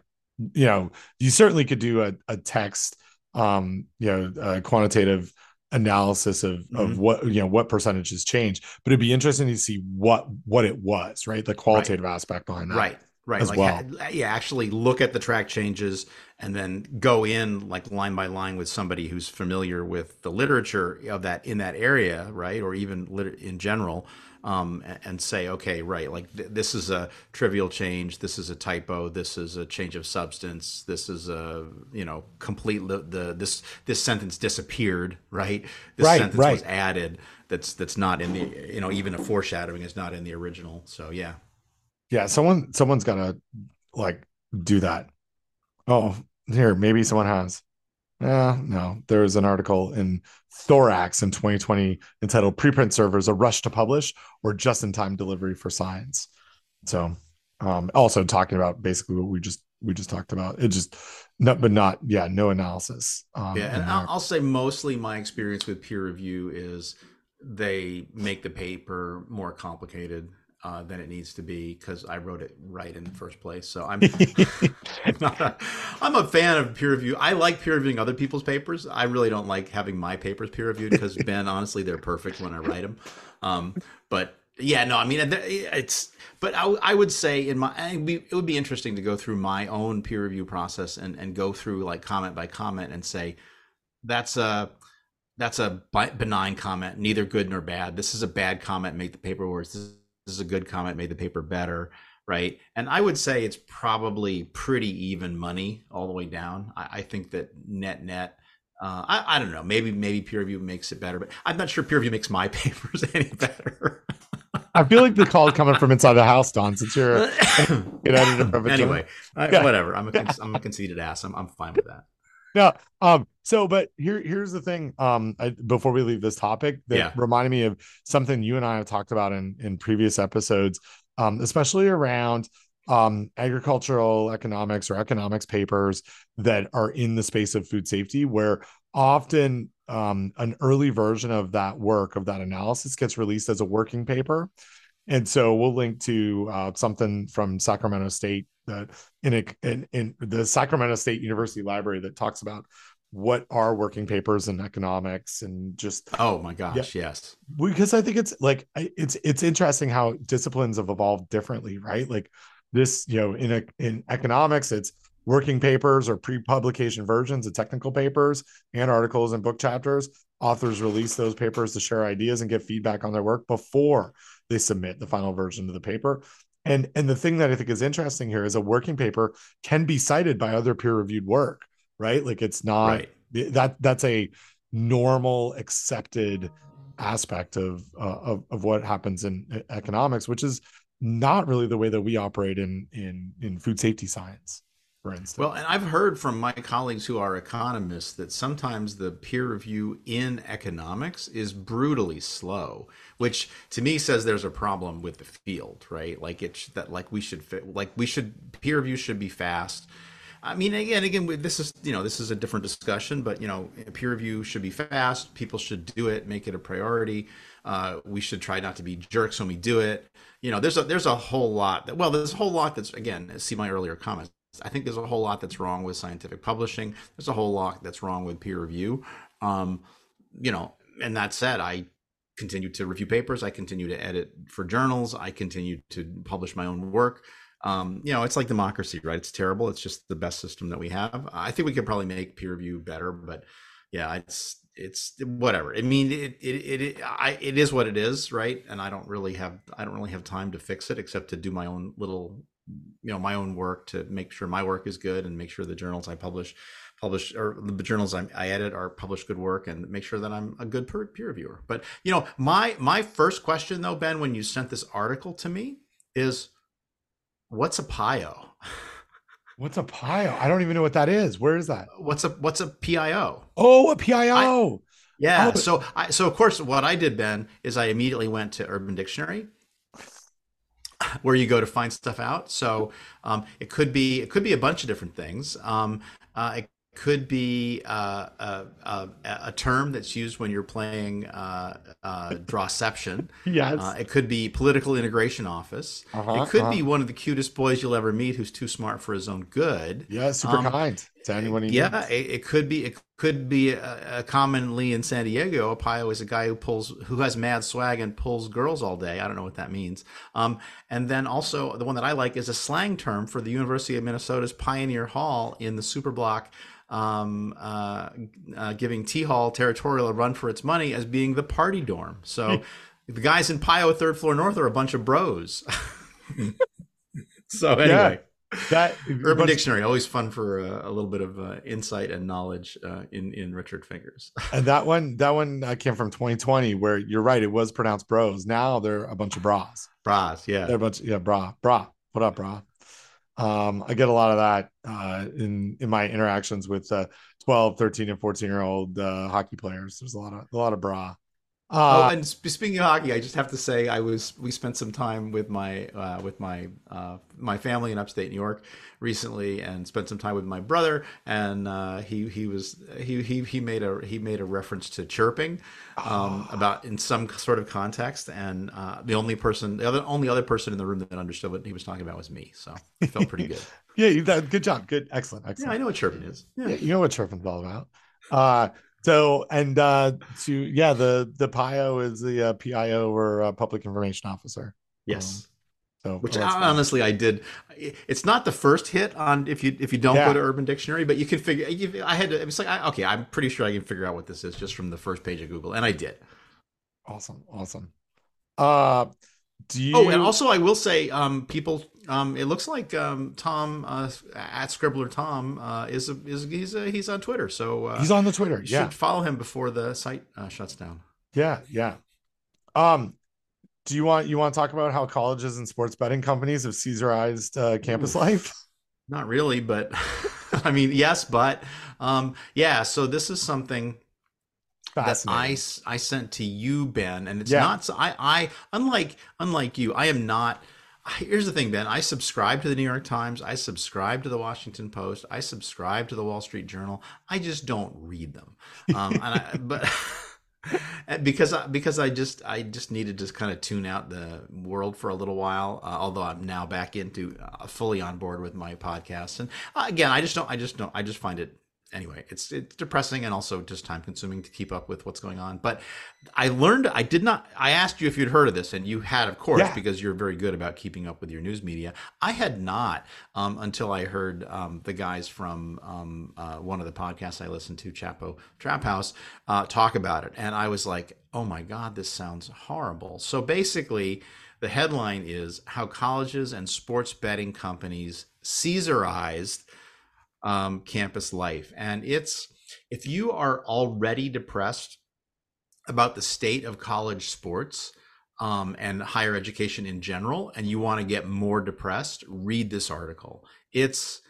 you know you certainly could do a, a text um you know a quantitative analysis of mm-hmm. of what you know what percentages change but it'd be interesting to see what what it was right the qualitative right. aspect behind that right right as like well. yeah actually look at the track changes and then go in like line by line with somebody who's familiar with the literature of that in that area right or even lit- in general um, and say, okay, right, like th- this is a trivial change, this is a typo, this is a change of substance, this is a you know complete the, the this this sentence disappeared, right? This right, sentence right. was added. That's that's not in the you know even a foreshadowing is not in the original. So yeah, yeah. Someone someone's gotta like do that. Oh, here maybe someone has. Uh, no, there was an article in Thorax in 2020 entitled Preprint Servers, a Rush to Publish or Just in Time Delivery for Science. So, um, also talking about basically what we just we just talked about. It just, no, but not, yeah, no analysis. Um, yeah, and I'll, I'll say mostly my experience with peer review is they make the paper more complicated uh, than it needs to be because I wrote it right in the first place. So I'm I'm, [LAUGHS] [LAUGHS] not a, I'm a fan of peer review. I like peer reviewing other people's papers. I really don't like having my papers peer reviewed because [LAUGHS] Ben, honestly, they're perfect when I write them. Um, but yeah, no, I mean it's. But I, I would say in my it would be interesting to go through my own peer review process and and go through like comment by comment and say that's a that's a benign comment, neither good nor bad. This is a bad comment. Make the paper worse. This is a good comment, made the paper better, right? And I would say it's probably pretty even money all the way down. I, I think that net net. Uh, I, I don't know. Maybe maybe peer review makes it better, but I'm not sure peer review makes my [LAUGHS] papers any better. I feel like the call is coming from inside the house, Don. Since you're [LAUGHS] an editor of anyway, I, yeah. whatever. I'm a I'm a conceited ass. I'm I'm fine with that. No, um, so but here here's the thing. Um, I, before we leave this topic, that yeah. reminded me of something you and I have talked about in in previous episodes, um, especially around um agricultural economics or economics papers that are in the space of food safety, where often um, an early version of that work of that analysis gets released as a working paper. And so we'll link to uh, something from Sacramento State that in a in, in the Sacramento State University Library that talks about what are working papers in economics and just oh my gosh yeah, yes. Because i think it's like it's it's interesting how disciplines have evolved differently right? Like this you know in a, in economics it's working papers or pre-publication versions of technical papers and articles and book chapters. Authors release those papers to share ideas and get feedback on their work before they submit the final version of the paper and and the thing that I think is interesting here is a working paper can be cited by other peer reviewed work, right? Like it's not right. that that's a normal accepted aspect of, uh, of of what happens in economics, which is not really the way that we operate in in in food safety science for instance. Well, and I've heard from my colleagues who are economists that sometimes the peer review in economics is brutally slow, which to me says there's a problem with the field, right? Like it's that like we should like we should peer review should be fast. I mean, again, again, this is you know this is a different discussion, but you know, peer review should be fast. People should do it, make it a priority. Uh, we should try not to be jerks when we do it. You know, there's a there's a whole lot. That, well, there's a whole lot that's again, see my earlier comments. I think there's a whole lot that's wrong with scientific publishing. There's a whole lot that's wrong with peer review. Um, you know, and that said, I continue to review papers. I continue to edit for journals. I continue to publish my own work. Um, you know, it's like democracy, right? It's terrible. It's just the best system that we have. I think we could probably make peer review better, but yeah, it's it's whatever. I mean, it it it I, it is what it is, right? And I don't really have I don't really have time to fix it except to do my own little you know my own work to make sure my work is good and make sure the journals I publish publish or the journals I, I edit are publish good work and make sure that I'm a good peer, peer reviewer. But you know my my first question though Ben when you sent this article to me is what's a PIO? [LAUGHS] What's a PIO? I don't even know what that is. Where is that? What's a what's a PIO? Oh, a PIO. I, yeah. Oh. So I so of course what I did, Ben, is I immediately went to Urban Dictionary where you go to find stuff out. So um, it could be it could be a bunch of different things. Um, uh, it could be uh, a, a, a, term that's used when you're playing uh, uh, drawception. [LAUGHS] yes. Uh, it could be political integration office. Uh-huh, it could uh-huh. be one of the cutest boys you'll ever meet who's too smart for his own good. Yeah, super um, kind to anyone. yeah, it, it, could be. It could be a, a commonly in San Diego. A pio is a guy who pulls, who has mad swag and pulls girls all day. I don't know what that means. Um, and then also the one that I like is a slang term for the University of Minnesota's Pioneer Hall in the Superblock, um, uh, uh, giving T Hall territorial a run for its money as being the party dorm. So [LAUGHS] the guys in Pio third floor north are a bunch of bros. [LAUGHS] so anyway. Yeah that [LAUGHS] Urban but, Dictionary always fun for uh, a little bit of uh, insight and knowledge uh, in in Richard Fingers. [LAUGHS] and that one, that one uh, came from 2020, where you're right, it was pronounced bros. Now they're a bunch of bras. Bras, yeah, they're a bunch, yeah, bra, bra. What up, bra? Um, I get a lot of that uh, in in my interactions with uh, 12, 13, and 14 year old hockey players. There's a lot of a lot of bra. Uh, oh, and speaking of hockey, I just have to say I was we spent some time with my uh, with my uh, my family in upstate New York recently, and spent some time with my brother. And uh, he he was he he he made a he made a reference to chirping um, oh. about in some sort of context, and uh, the only person the other only other person in the room that understood what he was talking about was me. So it felt pretty good. [LAUGHS] yeah, that, good job, good, excellent, excellent. Yeah, I know what chirping is. Yeah, yeah you know what chirping's all about. So and uh to yeah, the the PIO is the uh, PIO or uh, public information officer. Yes. Um, so which well, honestly I did. It's not the first hit on if you if you don't yeah. go to Urban Dictionary, but you can figure. You, I had to. It's like I, okay, I'm pretty sure I can figure out what this is just from the first page of Google, and I did. Awesome, awesome. Uh, do you? Oh, and also I will say, um, people um, it looks like um, Tom uh, at Scribbler Tom uh, is a, is he's a, he's on Twitter. So uh, he's on the Twitter. You yeah, should follow him before the site uh, shuts down. Yeah, yeah. Um, do you want you want to talk about how colleges and sports betting companies have Caesarized uh, campus Ooh, life? Not really, but [LAUGHS] I mean, yes, but um, yeah. So this is something that I I sent to you, Ben, and it's yeah. not. I I unlike unlike you, I am not here's the thing, Ben. I subscribe to the New York Times. I subscribe to the Washington Post. I subscribe to the Wall Street Journal. I just don't read them. Um, and I, [LAUGHS] but [LAUGHS] because I, because I just I just needed to kind of tune out the world for a little while. Uh, although I'm now back into uh, fully on board with my podcast. And uh, again, I just don't. I just don't. I just find it anyway, it's it's depressing and also just time consuming to keep up with what's going on. But I learned I did not I asked you if you'd heard of this and you had of course yeah. because you're very good about keeping up with your news media. I had not um, until I heard um, the guys from um, uh, one of the podcasts I listened to, Chapo Trap House, uh, talk about it, and I was like, oh my god, this sounds horrible. So basically. The headline is how colleges and sports betting companies Caesarized um, campus life. And it's if you are already depressed about the state of college sports um, and higher education in general, and you want to get more depressed, read this article. It's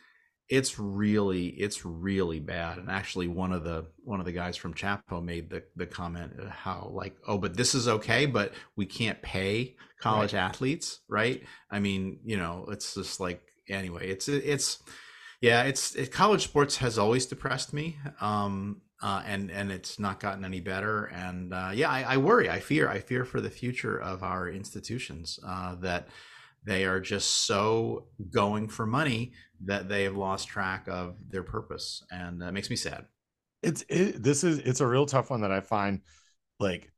it's really it's really bad and actually one of the one of the guys from chapo made the the comment how like oh but this is okay but we can't pay college right. athletes right i mean you know it's just like anyway it's it's yeah, it's it, college sports has always depressed me, um, uh, and and it's not gotten any better. And uh, yeah, I, I, worry, I fear, I fear for the future of our institutions uh, that they are just so going for money that they have lost track of their purpose, and that makes me sad. It's it, this is it's a real tough one that I find like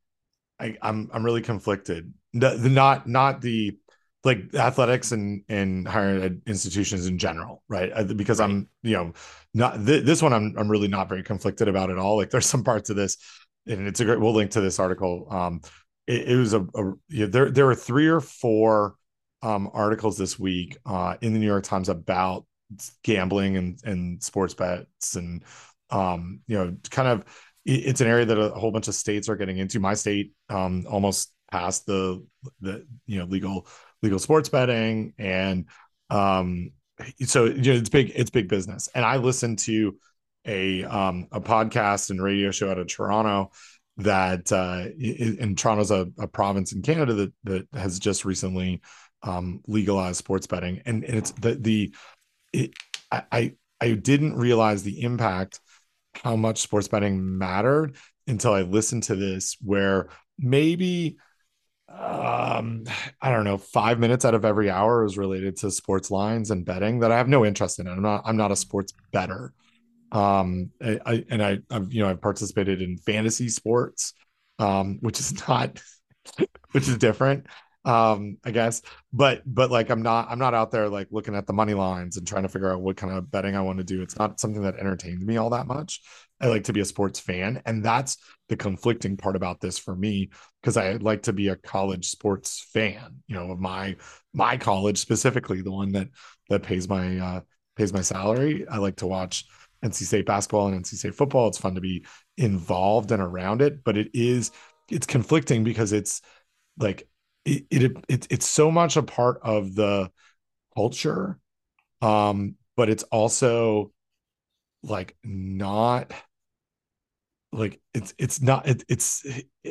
I, I'm I'm really conflicted. The, the not not the like athletics and and higher ed institutions in general, right? Because right. I'm, you know, not th- this one. I'm I'm really not very conflicted about at all. Like there's some parts of this, and it's a great. We'll link to this article. Um, it, it was a, a you know, there there were three or four um articles this week uh in the New York Times about gambling and and sports bets and um you know kind of it's an area that a whole bunch of states are getting into. My state um almost passed the the you know legal legal sports betting and um so you know, it's big it's big business. And i listened to a um a podcast and radio show out of toronto that uh and toronto's a, a province in canada that that has just recently um legalized sports betting. And, and it's the the it, i i didn't realize the impact how much sports betting mattered until i listened to this where maybe um [SIGHS] i don't know five minutes out of every hour is related to sports lines and betting that i have no interest in i'm not i'm not a sports better. Um, I, I and I, I've you know I've participated in fantasy sports, um, which is [LAUGHS] not, which is different um i guess. But but like i'm not i'm not out there like looking at the money lines and trying to figure out what kind of betting i want to do. It's not something that entertains me all that much. I like to be a sports fan and that's the conflicting part about this for me because i like to be a college sports fan you know of my my college specifically the one that that pays my uh pays my salary. I like to watch nc state basketball and nc state football. It's fun to be involved and around it but it is it's conflicting because it's like it, it, it it's so much a part of the culture um but it's also like not like it's it's not it, it's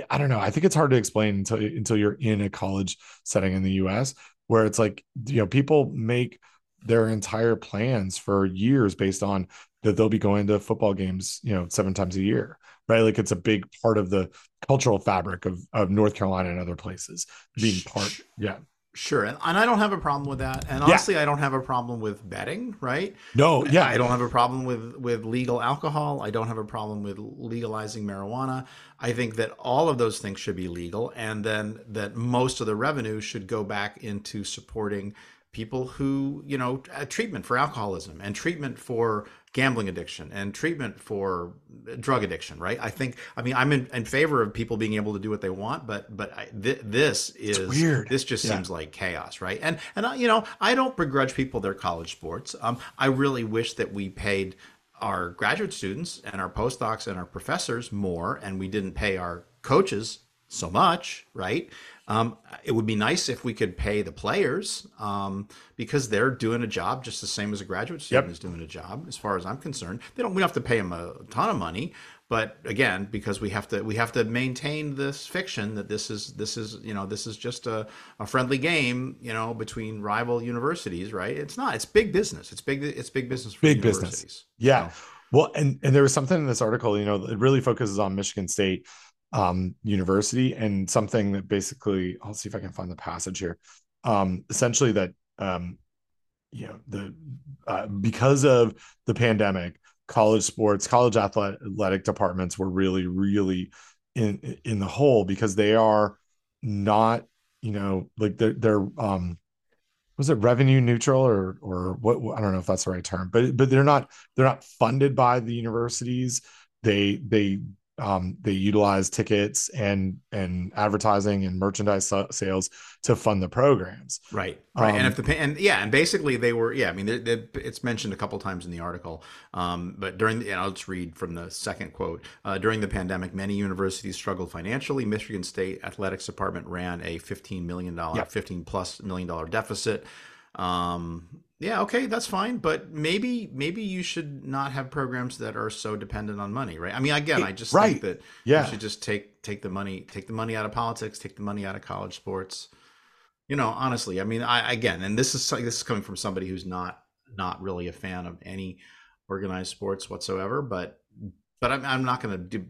i don't know i think it's hard to explain until until you're in a college setting in the us where it's like you know people make their entire plans for years based on that they'll be going to football games you know seven times a year right? Like it's a big part of the cultural fabric of, of North Carolina and other places being part. Yeah. Sure. And, and I don't have a problem with that. And honestly, yeah. I don't have a problem with betting, right? No, yeah. I don't have a problem with, with legal alcohol. I don't have a problem with legalizing marijuana. I think that all of those things should be legal and then that most of the revenue should go back into supporting people who, you know, treatment for alcoholism and treatment for gambling addiction and treatment for drug addiction right? I think i mean i'm in, in favor of people being able to do what they want but but I, th- this is it's weird. this just yeah. seems like chaos right? And and I, you know i don't begrudge people their college sports. Um i really wish that we paid our graduate students and our postdocs and our professors more and we didn't pay our coaches so much right um, it would be nice if we could pay the players um, because they're doing a job just the same as a graduate student yep. is doing a job. As far as I'm concerned, they don't. We don't have to pay them a ton of money, but again, because we have to, we have to maintain this fiction that this is this is you know this is just a, a friendly game you know between rival universities, right? It's not. It's big business. It's big. It's big business. For big business. Yeah. Well, and and there was something in this article. You know, it really focuses on Michigan State um, university and something that basically I'll see if I can find the passage here. Um, essentially that um, you know the uh, because of the pandemic, college sports, college athletic departments were really really in in the hole because they are not you know like they're they're um was it revenue neutral or or what I don't know if that's the right term but but they're not they're not funded by the universities they they um, they utilize tickets and and advertising and merchandise sales to fund the programs. Right, right. Um, and if the and yeah, and basically they were yeah. I mean, they, they, it's mentioned a couple times in the article, um, but during the, and I'll just read from the second quote. Uh, during the pandemic, many universities struggled financially. Michigan State Athletics Department ran a fifteen million dollar, fifteen plus million dollar deficit. Um, yeah, okay, that's fine, but maybe maybe you should not have programs that are so dependent on money, right? I mean, again, I just right. think that yeah. you should just take take the money take the money out of politics, take the money out of college sports. You know, honestly, I mean, I again, and this is this is coming from somebody who's not not really a fan of any organized sports whatsoever, but but I'm, I'm not going to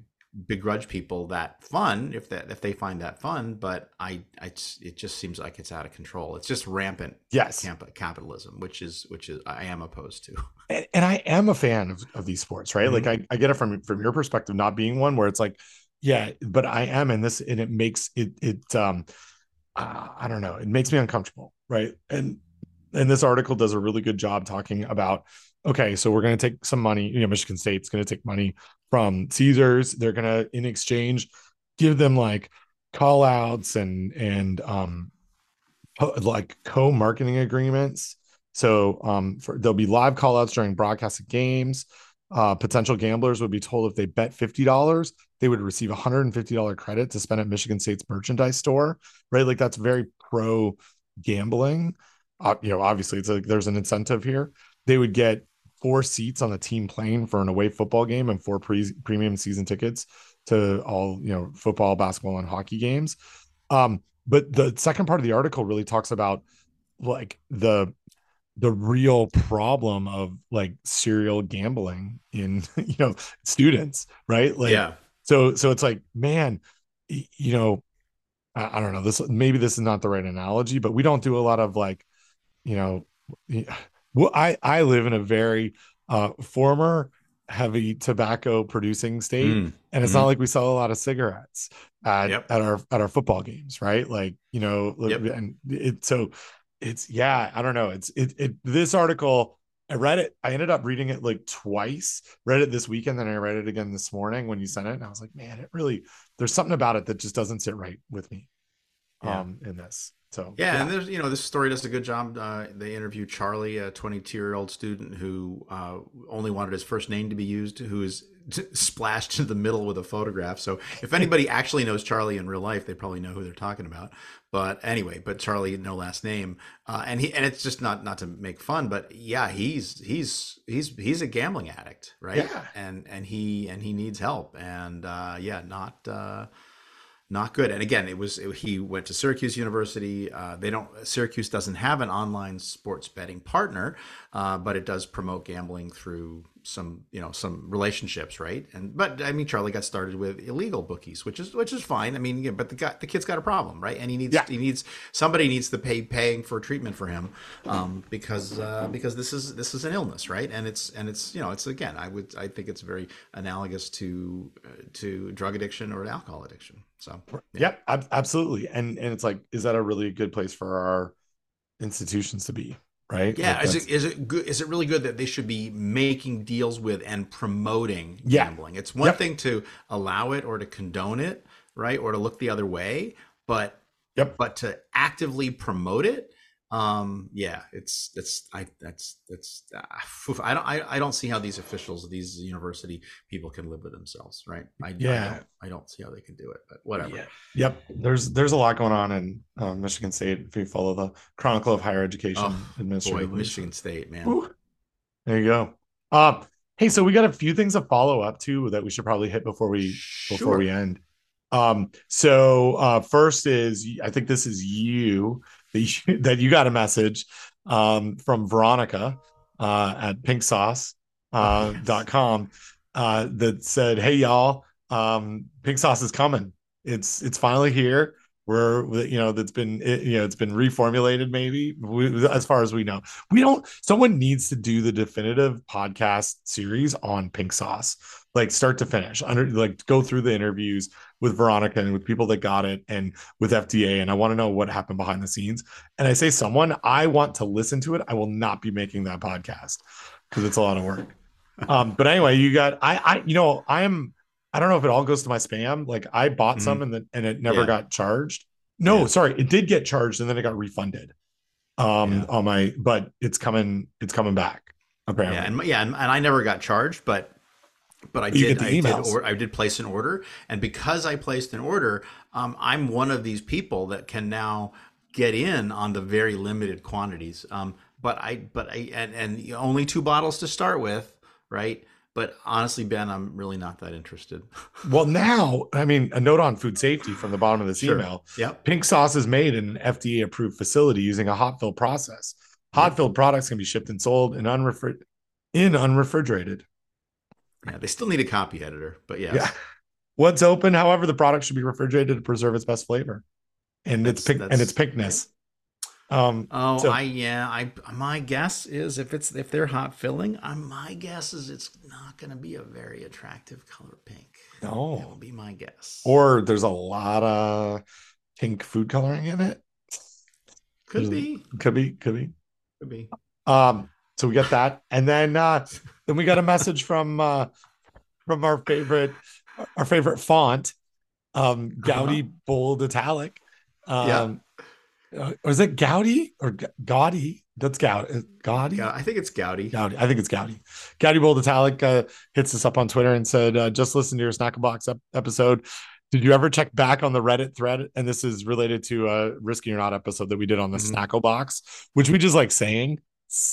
begrudge people that fun if that if they find that fun but i i it just seems like it's out of control. It's just rampant yes. camp- capitalism which is which is i am opposed to. [LAUGHS] And, and i am a fan of, of these sports right mm-hmm. like I, I get it from from your perspective not being one where it's like yeah but i am in this and it makes it it um uh, i don't know. It makes me uncomfortable right? And and this article does a really good job talking about okay so we're going to take some money you know michigan state's going to take money from Caesars. They're gonna in exchange give them like call outs and and um like co-marketing agreements. So um for, there'll be live call outs during broadcasted games. Uh, potential gamblers would be told if they bet $50, they would receive $150 credit to spend at Michigan State's merchandise store, right? Like that's very pro gambling. Uh, you know, obviously it's like there's an incentive here. They would get four seats on the team plane for an away football game and four pre- premium season tickets to all you know football basketball and hockey games. Um but the second part of the article really talks about like the the real problem of like serial gambling in [LAUGHS] you know students right? Like yeah. so so it's like man you know I, I don't know. This maybe this is not the right analogy but we don't do a lot of like you know well, I I live in a very uh, former heavy tobacco producing state, Mm, and it's mhm. not like we sell a lot of cigarettes at, Yep. at our at our football games, right? Like you know, Yep. and it so it's yeah, I don't know. It's it it this article. I read it. I ended up reading it like twice. Read it this weekend, then I read it again this morning when you sent it, and I was like, man, it really. There's something about it that just doesn't sit right with me. Yeah. Um, in this, so Yeah, and there's you know this story does a good job. Uh, they interviewed Charlie, a 22 year old student who uh, only wanted his first name to be used, who is [LAUGHS] splashed into the middle with a photograph. So if anybody [LAUGHS] actually knows Charlie in real life, they probably know who they're talking about. But anyway, but Charlie, no last name, uh, and he and it's just not not to make fun, but yeah, he's he's he's he's a gambling addict, right? Yeah. And and he and he needs help, and uh, yeah, not. Not good. And again, it was it, he went to Syracuse University. Uh, they don't Syracuse doesn't have an online sports betting partner, uh, but it does promote gambling through some you know some relationships, right? And but I mean, Charlie got started with illegal bookies, which is which is fine. I mean, yeah, but the guy the kid's got a problem, right? And he needs Yeah. he needs somebody needs to pay paying for treatment for him um, because uh, because this is this is an illness, right? And it's and it's you know it's again I would I think it's very analogous to uh, to drug addiction or alcohol addiction. So Yep, ab- absolutely. And and it's like, is that a really good place for our institutions to be? Right? Yeah, Like is it is it good? Is it really good that they should be making deals with and promoting Yeah. gambling? It's one Yep. thing to allow it or to condone it, right, or to look the other way, but Yep. but to actively promote it, um, yeah, it's it's I that's that's uh, [LAUGHS] I don't I, I don't see how these officials, these university people, can live with themselves, right? I, I Yeah. don't, I don't see how they can do it, but whatever. Yeah. Yep. There's there's a lot going on in uh, Michigan State. If you follow the Chronicle of Higher Education Oh, Boy. Michigan State, man. Woo. There you go. Um, hey, so we got a few things to follow up to that we should probably hit before we before we end. Um, so uh, first is I think this is you that you, [LAUGHS] that you got a message um, from Veronica uh, at pinksauce uh, Oh, yes. dot com uh, that said, "Hey y'all, um, pink sauce is coming. It's it's finally here. We're you know that's been it, you know it's been reformulated maybe we, as far as we know. We don't. Someone needs to do the definitive podcast series on pink sauce, like start to finish, under like go through the interviews with Veronica and with people that got it and with FDA. And I want to know what happened behind the scenes. And I say someone I want to listen to it. I will not be making that podcast because it's a lot of work. [LAUGHS] Um, but anyway, you got I I you know I am I don't know if it all goes to my spam. Like I bought some and then and it never Yeah. got charged. No, Yeah. sorry, it did get charged and then it got refunded. Um, Yeah. on my but it's coming it's coming back apparently. Yeah, and yeah, and, and I never got charged, but but I did. I did, or, I did place an order, and because I placed an order, um, I'm one of these people that can now get in on the very limited quantities. Um, but I, but I, and and only two bottles to start with, right? But honestly, Ben, I'm really not that interested. [LAUGHS] Well, now I mean a note on food safety from the bottom of this Sure. email. Yep. Pink sauce is made in an FDA approved facility using a hot fill process. Hot filled products can be shipped and sold in in unrefrigerated. Yeah, they still need a copy editor, but yes. Yeah. Once open, however, the product should be refrigerated to preserve its best flavor and its That's- pink and that's- its pinkness. Um, Oh, So- I yeah. I my guess is if it's if they're hot filling, I, my guess is it's not going to be a very attractive color pink. No, that will no, be my guess. or there's a lot of pink food coloring in it. could be, Could be, could be. could be. Um, so we got that, and then uh, then we got a message from uh, from our favorite our favorite font, um, Gaudy bold italic. Um, uh, or is it Gaudy or G- Gaudy? That's Gaudy. Gaudy. Yeah, I think it's Goudy. Gaudy. I think it's Gaudy. Gaudy Bold Italic uh, hits us up on Twitter and said, uh, just listen to your Snackle Box ep- episode. Did you ever check back on the Reddit thread? And this is related to a Risky or Not episode that we did on the Mhm. Snackle Box, which we just like saying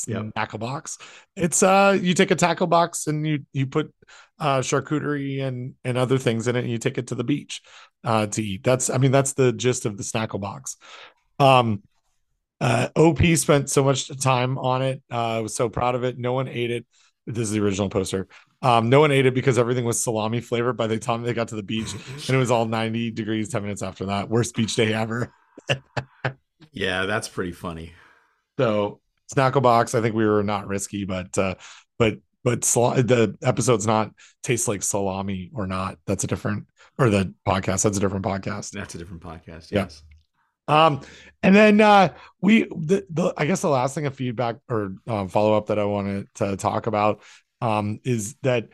Yep. tackle Box. It's uh you take a tackle box and you you put uh charcuterie and and other things in it and you take it to the beach uh to eat. That's I mean that's the gist of the Snackle Box. Um uh, OP spent so much time on it. Uh, I was so proud of it. No one ate it. This is the original poster. Um, no one ate it because everything was salami flavored by the time they got to the beach, [LAUGHS] and it was all 90 degrees 10 minutes after that. Worst beach day ever. [LAUGHS] yeah, that's pretty funny. So Snackle box. I think we were not risky, but uh, but but sal- the episode's not tastes like salami or not. That's a different or the podcast. That's a different podcast. That's a different podcast. Yeah. Yes. Um, and then uh, we the, the I guess the last thing of feedback or um, follow up that I wanted to talk about um, is that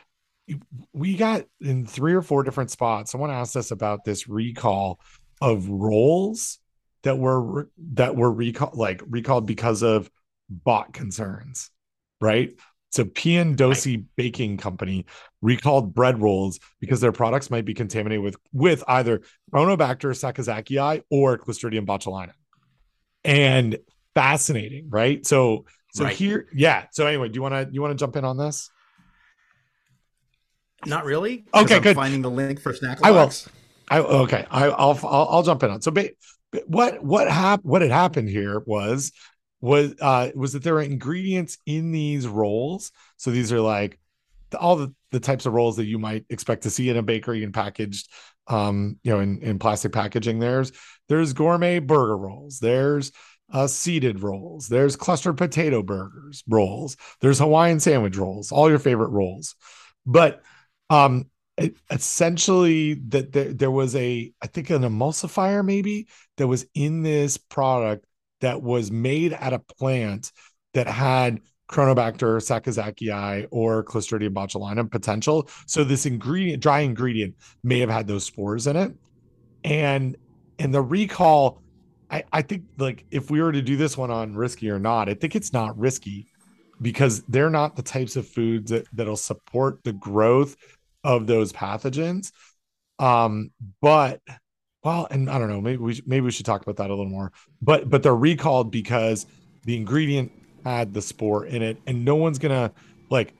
we got in three or four different spots. Someone asked us about this recall of rolls that were that were recall like recalled because of bot concerns, right? So Piantedosi right. Baking Company recalled bread rolls because their products might be contaminated with with either Cronobacter sakazakii or Clostridium botulinum. And fascinating, right? So so right. here, yeah. So anyway, do you want to you want to jump in on this? Not really. Okay, I'm good. Finding the link for snack. I will. I okay. I, will I'll I'll jump in on. So, ba- what what happened? What had happened here was was uh was that there are ingredients in these rolls. So these are like the, all the the types of rolls that you might expect to see in a bakery and packaged um you know in in plastic packaging. There's there's gourmet burger rolls. There's uh, seeded rolls. There's clustered potato burgers rolls. There's Hawaiian sandwich rolls. All your favorite rolls, but um, essentially, that there, there was a, I think, an emulsifier maybe that was in this product that was made at a plant that had Cronobacter sakazakii or Clostridium botulinum potential. So this ingredient, dry ingredient, may have had those spores in it, and and the recall. I, I think like if we were to do this one on risky or not, I think it's not risky because they're not the types of foods that, that'll support the growth of those pathogens. Um, but well, and I don't know, maybe we maybe we should talk about that a little more. But but they're recalled because the ingredient had the spore in it, and no one's gonna like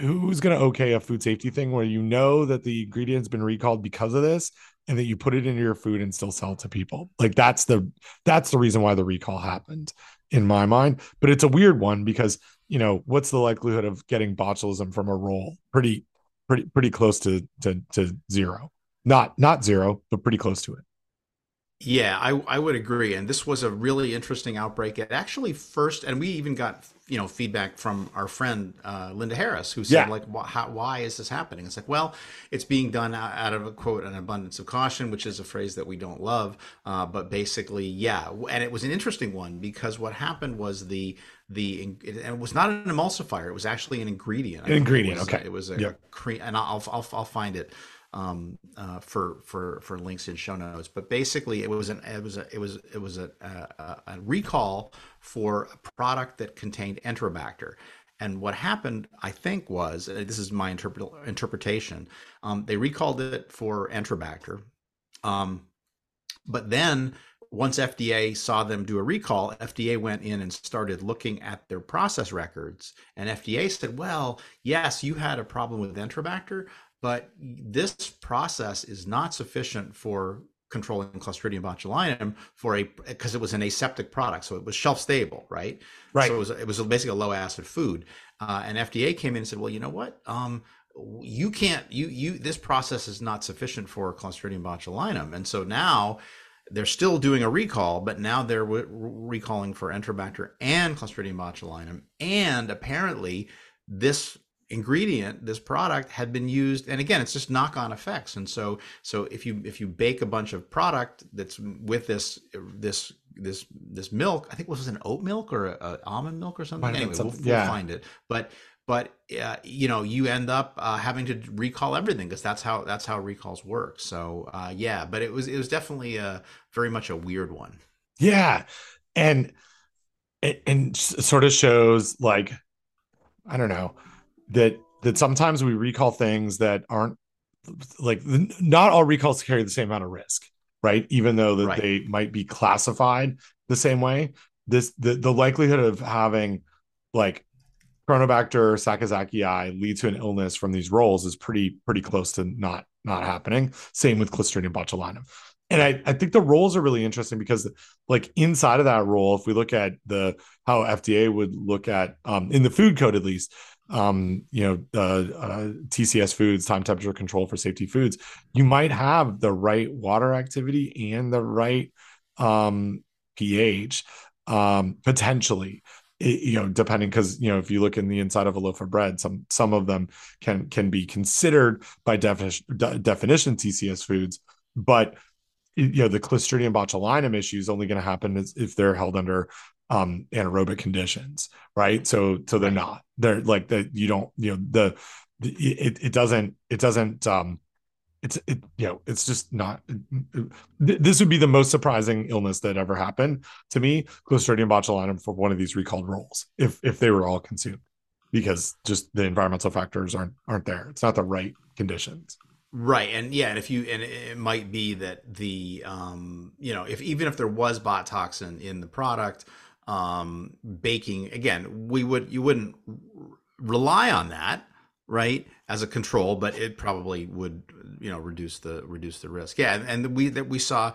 who's gonna okay a food safety thing where you know that the ingredient's been recalled because of this and that you put it into your food and still sell it to people. Like that's the that's the reason why the recall happened in my mind. But it's a weird one because you know what's the likelihood of getting botulism from a roll? Pretty pretty pretty close to to to zero. Not not zero, but pretty close to it. Yeah, I, I would agree. And this was a really interesting outbreak. It actually first, and we even got you know feedback from our friend uh, Linda Harris, who said yeah. like, why, how, why is this happening? It's like, well, it's being done out of a quote an abundance of caution, which is a phrase that we don't love, uh, but basically, yeah. And it was an interesting one because what happened was the the and it was not an emulsifier; it was actually an ingredient. An ingredient, it was, okay. It was a yep. cream, and I'll, I'll I'll find it um, uh, for for for links in show notes. But basically, it was an it was a it was it was a, a, a recall for a product that contained Enterobacter. And what happened, I think, was this is my interpret, interpretation. Um, they recalled it for Enterobacter, um, but then once FDA saw them do a recall, FDA went in and started looking at their process records. And FDA said, well, yes, you had a problem with Enterobacter, but this process is not sufficient for controlling Clostridium botulinum for a because it was an aseptic product, so it was shelf stable, right? Right. So it was it was basically a low acid food, uh, and FDA came in and said, well, you know what? Um, you can't you you this process is not sufficient for Clostridium botulinum, and so now they're still doing a recall, but now they're re- recalling for Enterobacter and Clostridium botulinum, and apparently this ingredient this product had been used and again it's just knock-on effects. And so so if you if you bake a bunch of product that's with this this this this milk i think was it an oat milk or a, a almond milk or something? Anyway we'll, we'll find it. But but uh, you know you end up uh, having to recall everything because that's how that's how recalls work. So uh, yeah but it was it was definitely a very much a weird one. Yeah. And it, and sort of shows like i don't know that that sometimes we recall things that aren't like not all recalls carry the same amount of risk right? Even though that right. they might be classified the same way. This the, the likelihood of having like cronobacter sakazakii lead to an illness from these rolls is pretty pretty close to not not happening. Same with clostridium botulinum. And I, I think the rolls are really interesting because like inside of that roll if we look at the how fda would look at um, in the food code at least um, you know, uh, uh, TCS foods, time temperature control for safety foods, you might have the right water activity and the right um, pH um, potentially. it, you know, depending because you know if you look in the inside of a loaf of bread, some some of them can can be considered by definition de- definition TCS foods, but you know the Clostridium botulinum issue is only going to happen if they're held under um anaerobic conditions, right? So so they're not. They're like that. You don't you know the, the it it doesn't it doesn't um it's it you know it's just not this would be the most surprising illness that ever happened to me clostridium botulinum for one of these recalled rolls if if they were all consumed because just the environmental factors aren't aren't there it's not the right conditions right and yeah and if you and it might be that the um you know if even if there was bot toxin in the product um baking again we would you wouldn't rely on that right as a control but it probably would you know reduce the reduce the risk. Yeah and, and we that we saw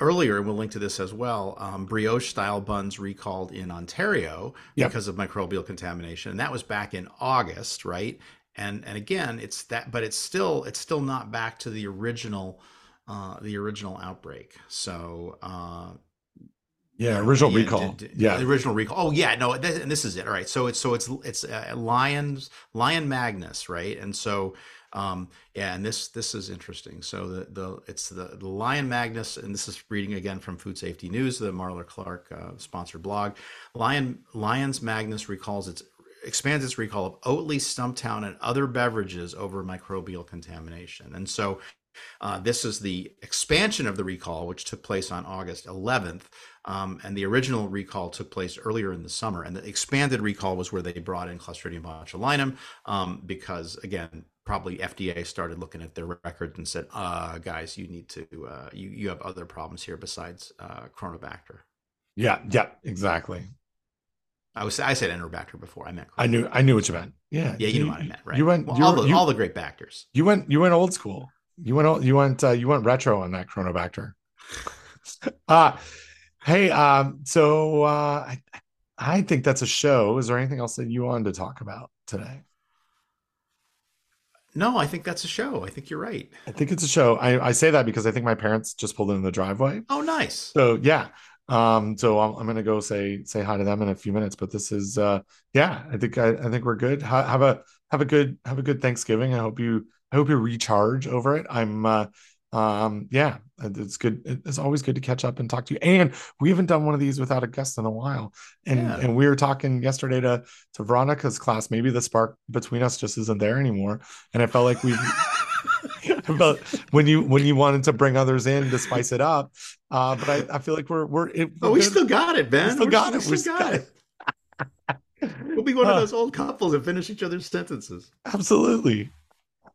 earlier and we'll link to this as well um, brioche style buns recalled in ontario yep. because of microbial contamination and that was back in august right? And and again it's that but it's still it's still not back to the original uh, the original outbreak. So uh, yeah, original yeah, recall. D- d- yeah, the original recall. Oh yeah, no, th- and this is it. All right, so it's so it's it's uh, Lyons Lion Magnus, right? And so um, yeah, and this this is interesting. So the the it's the, the Lion Magnus, and this is reading again from Food Safety News, the Marler Clark uh, sponsored blog. Lion Lyons Magnus recalls its expands its recall of Oatly, Stumptown, and other beverages over microbial contamination. And so uh, this is the expansion of the recall, which took place on August 11th. Um, and the original recall took place earlier in the summer. And the expanded recall was where they brought in Clostridium botulinum um, because, again, probably FDA started looking at their records and said, uh, guys, you need to, uh, you, you have other problems here besides uh, Cronobacter. Yeah, yeah, exactly. I was I said Enterobacter before. I meant. I knew I knew what you meant. Yeah, yeah, you, you know what I meant, right? You went well, you all, the, you, all the great bactors. You went you went old school. You went you went uh, you went retro on that Cronobacter. [LAUGHS] uh hey, um, so uh I I think that's a show. Is there anything else that you wanted to talk about today? No, I think that's a show. I think you're right. I think it's a show. I, I say that because I think my parents just pulled in the driveway. Oh, nice. So yeah. Um, so I'm, I'm gonna go say say hi to them in a few minutes. But this is uh yeah, I think I, I think we're good. Ha- have a have a good have a good Thanksgiving. I hope you I hope you recharge over it. I'm uh um yeah it's good it's always good to catch up and talk to you. And we haven't done one of these without a guest in a while. And yeah. and we were talking yesterday to to veronica's class. Maybe the spark between us just isn't there anymore. And i felt like we [LAUGHS] but when you when you wanted to bring others in to spice it up uh but i i feel like we're we're, it, we're oh we good. still got it ben we still got it. we still got it, it. [LAUGHS] we'll be one of uh, those old couples that finish each other's sentences. Absolutely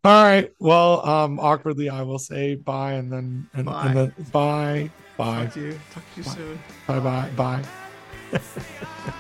all right. Well, um, awkwardly, I will say bye and then and, bye. And then bye. Bye. Talk to you. Talk to you bye. soon. Bye. Bye. Bye. bye.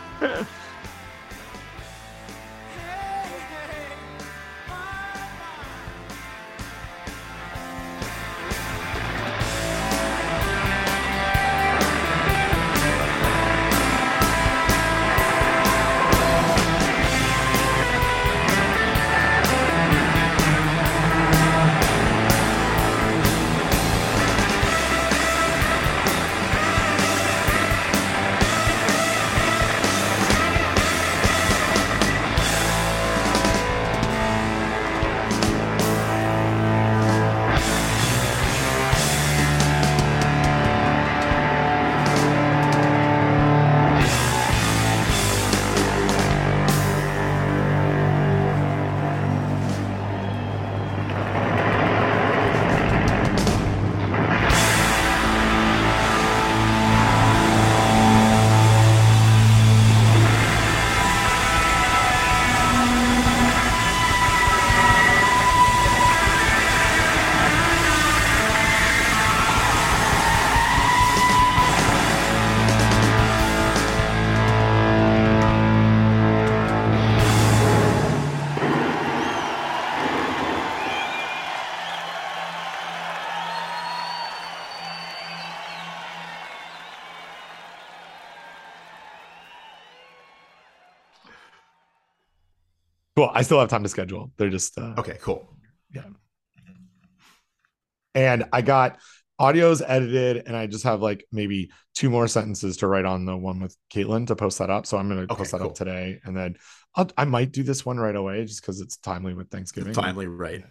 Cool. I still have time to schedule. They're just uh, okay. Cool. Yeah. And I got audio's edited, and I just have like maybe two more sentences to write on the one with Caitlin to post that up. So I'm gonna Okay, post that cool. up today, and then I'll, I might do this one right away just because it's timely with Thanksgiving. Timely, right.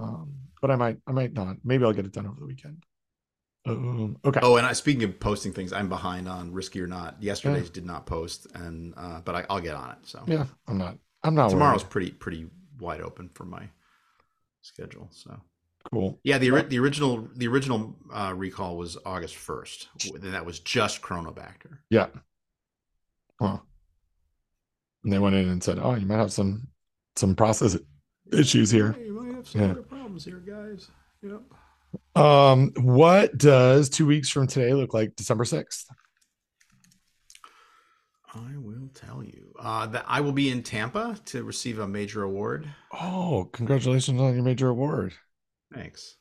Um, but I might, I might not. Maybe I'll get it done over the weekend. Um, okay. Oh, and I, speaking of posting things, I'm behind on Risky or Not. Yesterday's did not post, and uh, but I, I'll get on it. So Yeah, I'm not. I'm not. tomorrow's worried. pretty pretty wide open for my schedule. So cool. yeah, the the original the original uh, recall was August first, and that was just Cronobacter. Yeah. Huh. And they went in and said, "Oh, you might have some some process issues here." Hey, you might have some Yeah. problems here, guys. Yep. Um, what does two weeks from today look like? December sixth. I will tell you uh, that I will be in Tampa to receive a major award. Oh, congratulations on your major award. Thanks.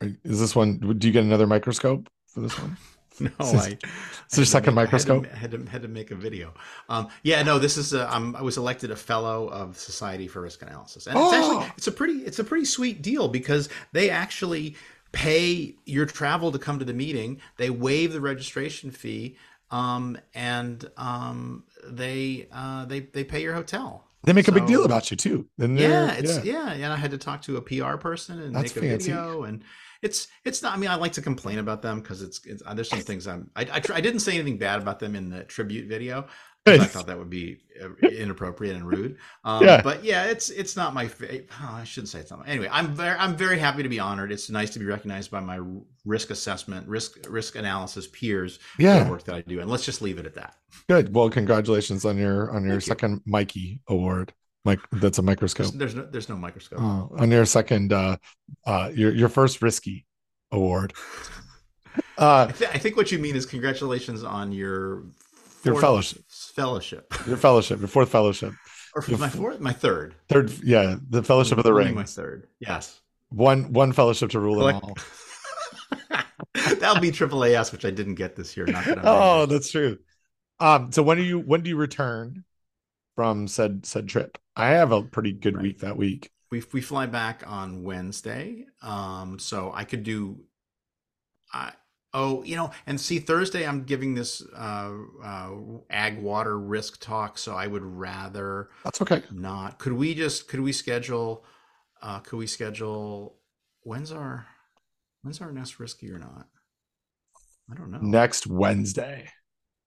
Is this one? Do you get another microscope for this one? [LAUGHS] No, Is this- I. It's your second microscope. I had to, had to had to make a video. Um, yeah, no, this is. A, I was elected a fellow of Society for Risk Analysis, and it's Oh. actually it's a pretty it's a pretty sweet deal because they actually pay your travel to come to the meeting. They waive the registration fee, um, and um, they uh, they they pay your hotel. They make a big deal about you too. And Yeah, it's yeah. and I had to talk to a PR person and That's make a fancy. video, and it's it's not. I mean, I like to complain about them because it's, it's uh, there's some things I'm. I, I I didn't say anything bad about them in the tribute video. I thought that would be uh, [LAUGHS] inappropriate and rude. Um, Yeah. But yeah, it's it's not my. fa- Oh, I shouldn't say it's not. My, anyway, I'm very I'm very happy to be honored. It's nice to be recognized by my risk assessment, risk risk analysis peers yeah, work that I do. And let's just leave it at that. good. Well, congratulations on your on your Thank you. second Mikey award. Mike, that's a microscope. There's, there's no there's no microscope. Oh, on your second, uh, uh, your your first risky award. [LAUGHS] Uh, I, th- I think what you mean is congratulations on your Your fellowship. Fellowship, your fellowship, your fourth fellowship, or Your my fourth, my third. third, yeah, the fellowship of the ring. My third. Yes. One one fellowship to rule them all. [LAUGHS] That'll be triple AS, which I didn't get this year. Not that Oh, that's true. Um, so when do you when do you return from said said trip? I have a pretty good Right. week that week. we we fly back on Wednesday. Um, so I could do. I oh, you know, and see Thursday I'm giving this uh, uh, ag water risk talk, so I would rather That's okay. not. Could we just could we schedule? Uh, could we schedule? When's our when's our next risky or not? I don't know. Next Wednesday.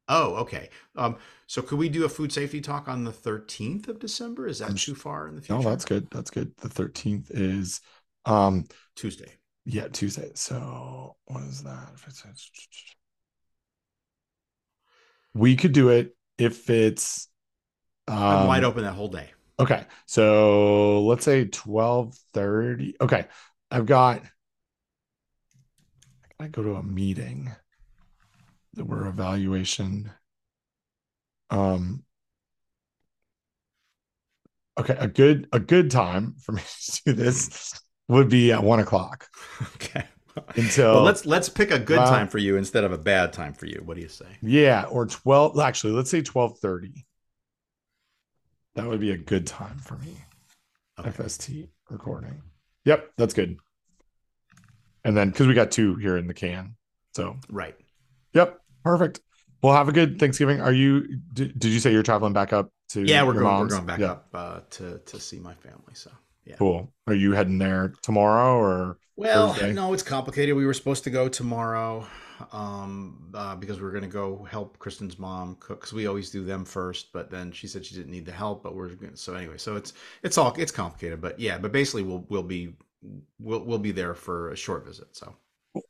Oh, okay. Um, so could we do a food safety talk on the 13th of December? Is that I'm too far in the future? No, that's good. That's good. The 13th is um Tuesday. Yeah, Tuesday. So what is that? We could do it if it's um, I'm wide open that whole day. Okay. So let's say 12:30. Okay. I've got I go to a meeting that we're evaluation. Um okay, a good a good time for me [LAUGHS] to do this would be at one o'clock [LAUGHS] Okay. until Well, let's let's pick a good Well- time for you instead of a bad time for you. What do you say? yeah, or 12 actually let's say 12:30. That would be a good time for me. Okay. FST recording. Yep, that's good. And then because we got two here in the can. So Right. yep, perfect. Well, have a good Thanksgiving. Are you did, did you say you're traveling back up to Yeah, we're going. mom's? We're going back Yeah, up uh, to to see my family. So yeah. Cool. Are you heading there tomorrow or Well, Thursday? no, it's complicated. We were supposed to go tomorrow um, uh, because we were going to go help Kristen's mom cook because we always do them first. But then she said she didn't need the help. But we're gonna, so anyway. So it's it's all it's complicated. But yeah. But basically, we'll we'll be we'll we'll be there for a short visit. So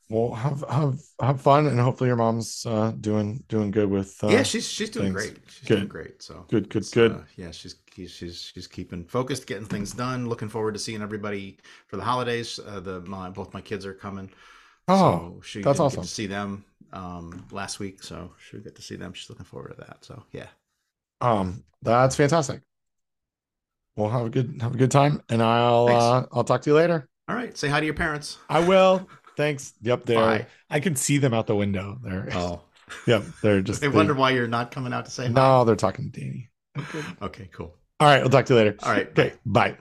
well have have have fun and hopefully your mom's uh doing doing good with uh yeah, she's she's doing things. great. She's doing great. So good good good. uh, yeah, she's she's she's she's keeping focused, getting things done. Looking forward to seeing everybody for the holidays. Uh, the my both my kids are coming. oh, so she that's awesome. Get to see them um, last week, so she'll get to see them. She's looking forward to that. So yeah, um that's fantastic. Well, have a good have a good time and I'll uh I'll talk to you later. all right. Say hi to your parents. I will. Thanks. Yep, there. Bye. I can see them out the window there. Oh, Yep, they're [LAUGHS] just. they wonder why you're not coming out to say hi. No, they're talking to Danny. Okay, cool. All right, we'll talk to you later. All right. Okay, bye.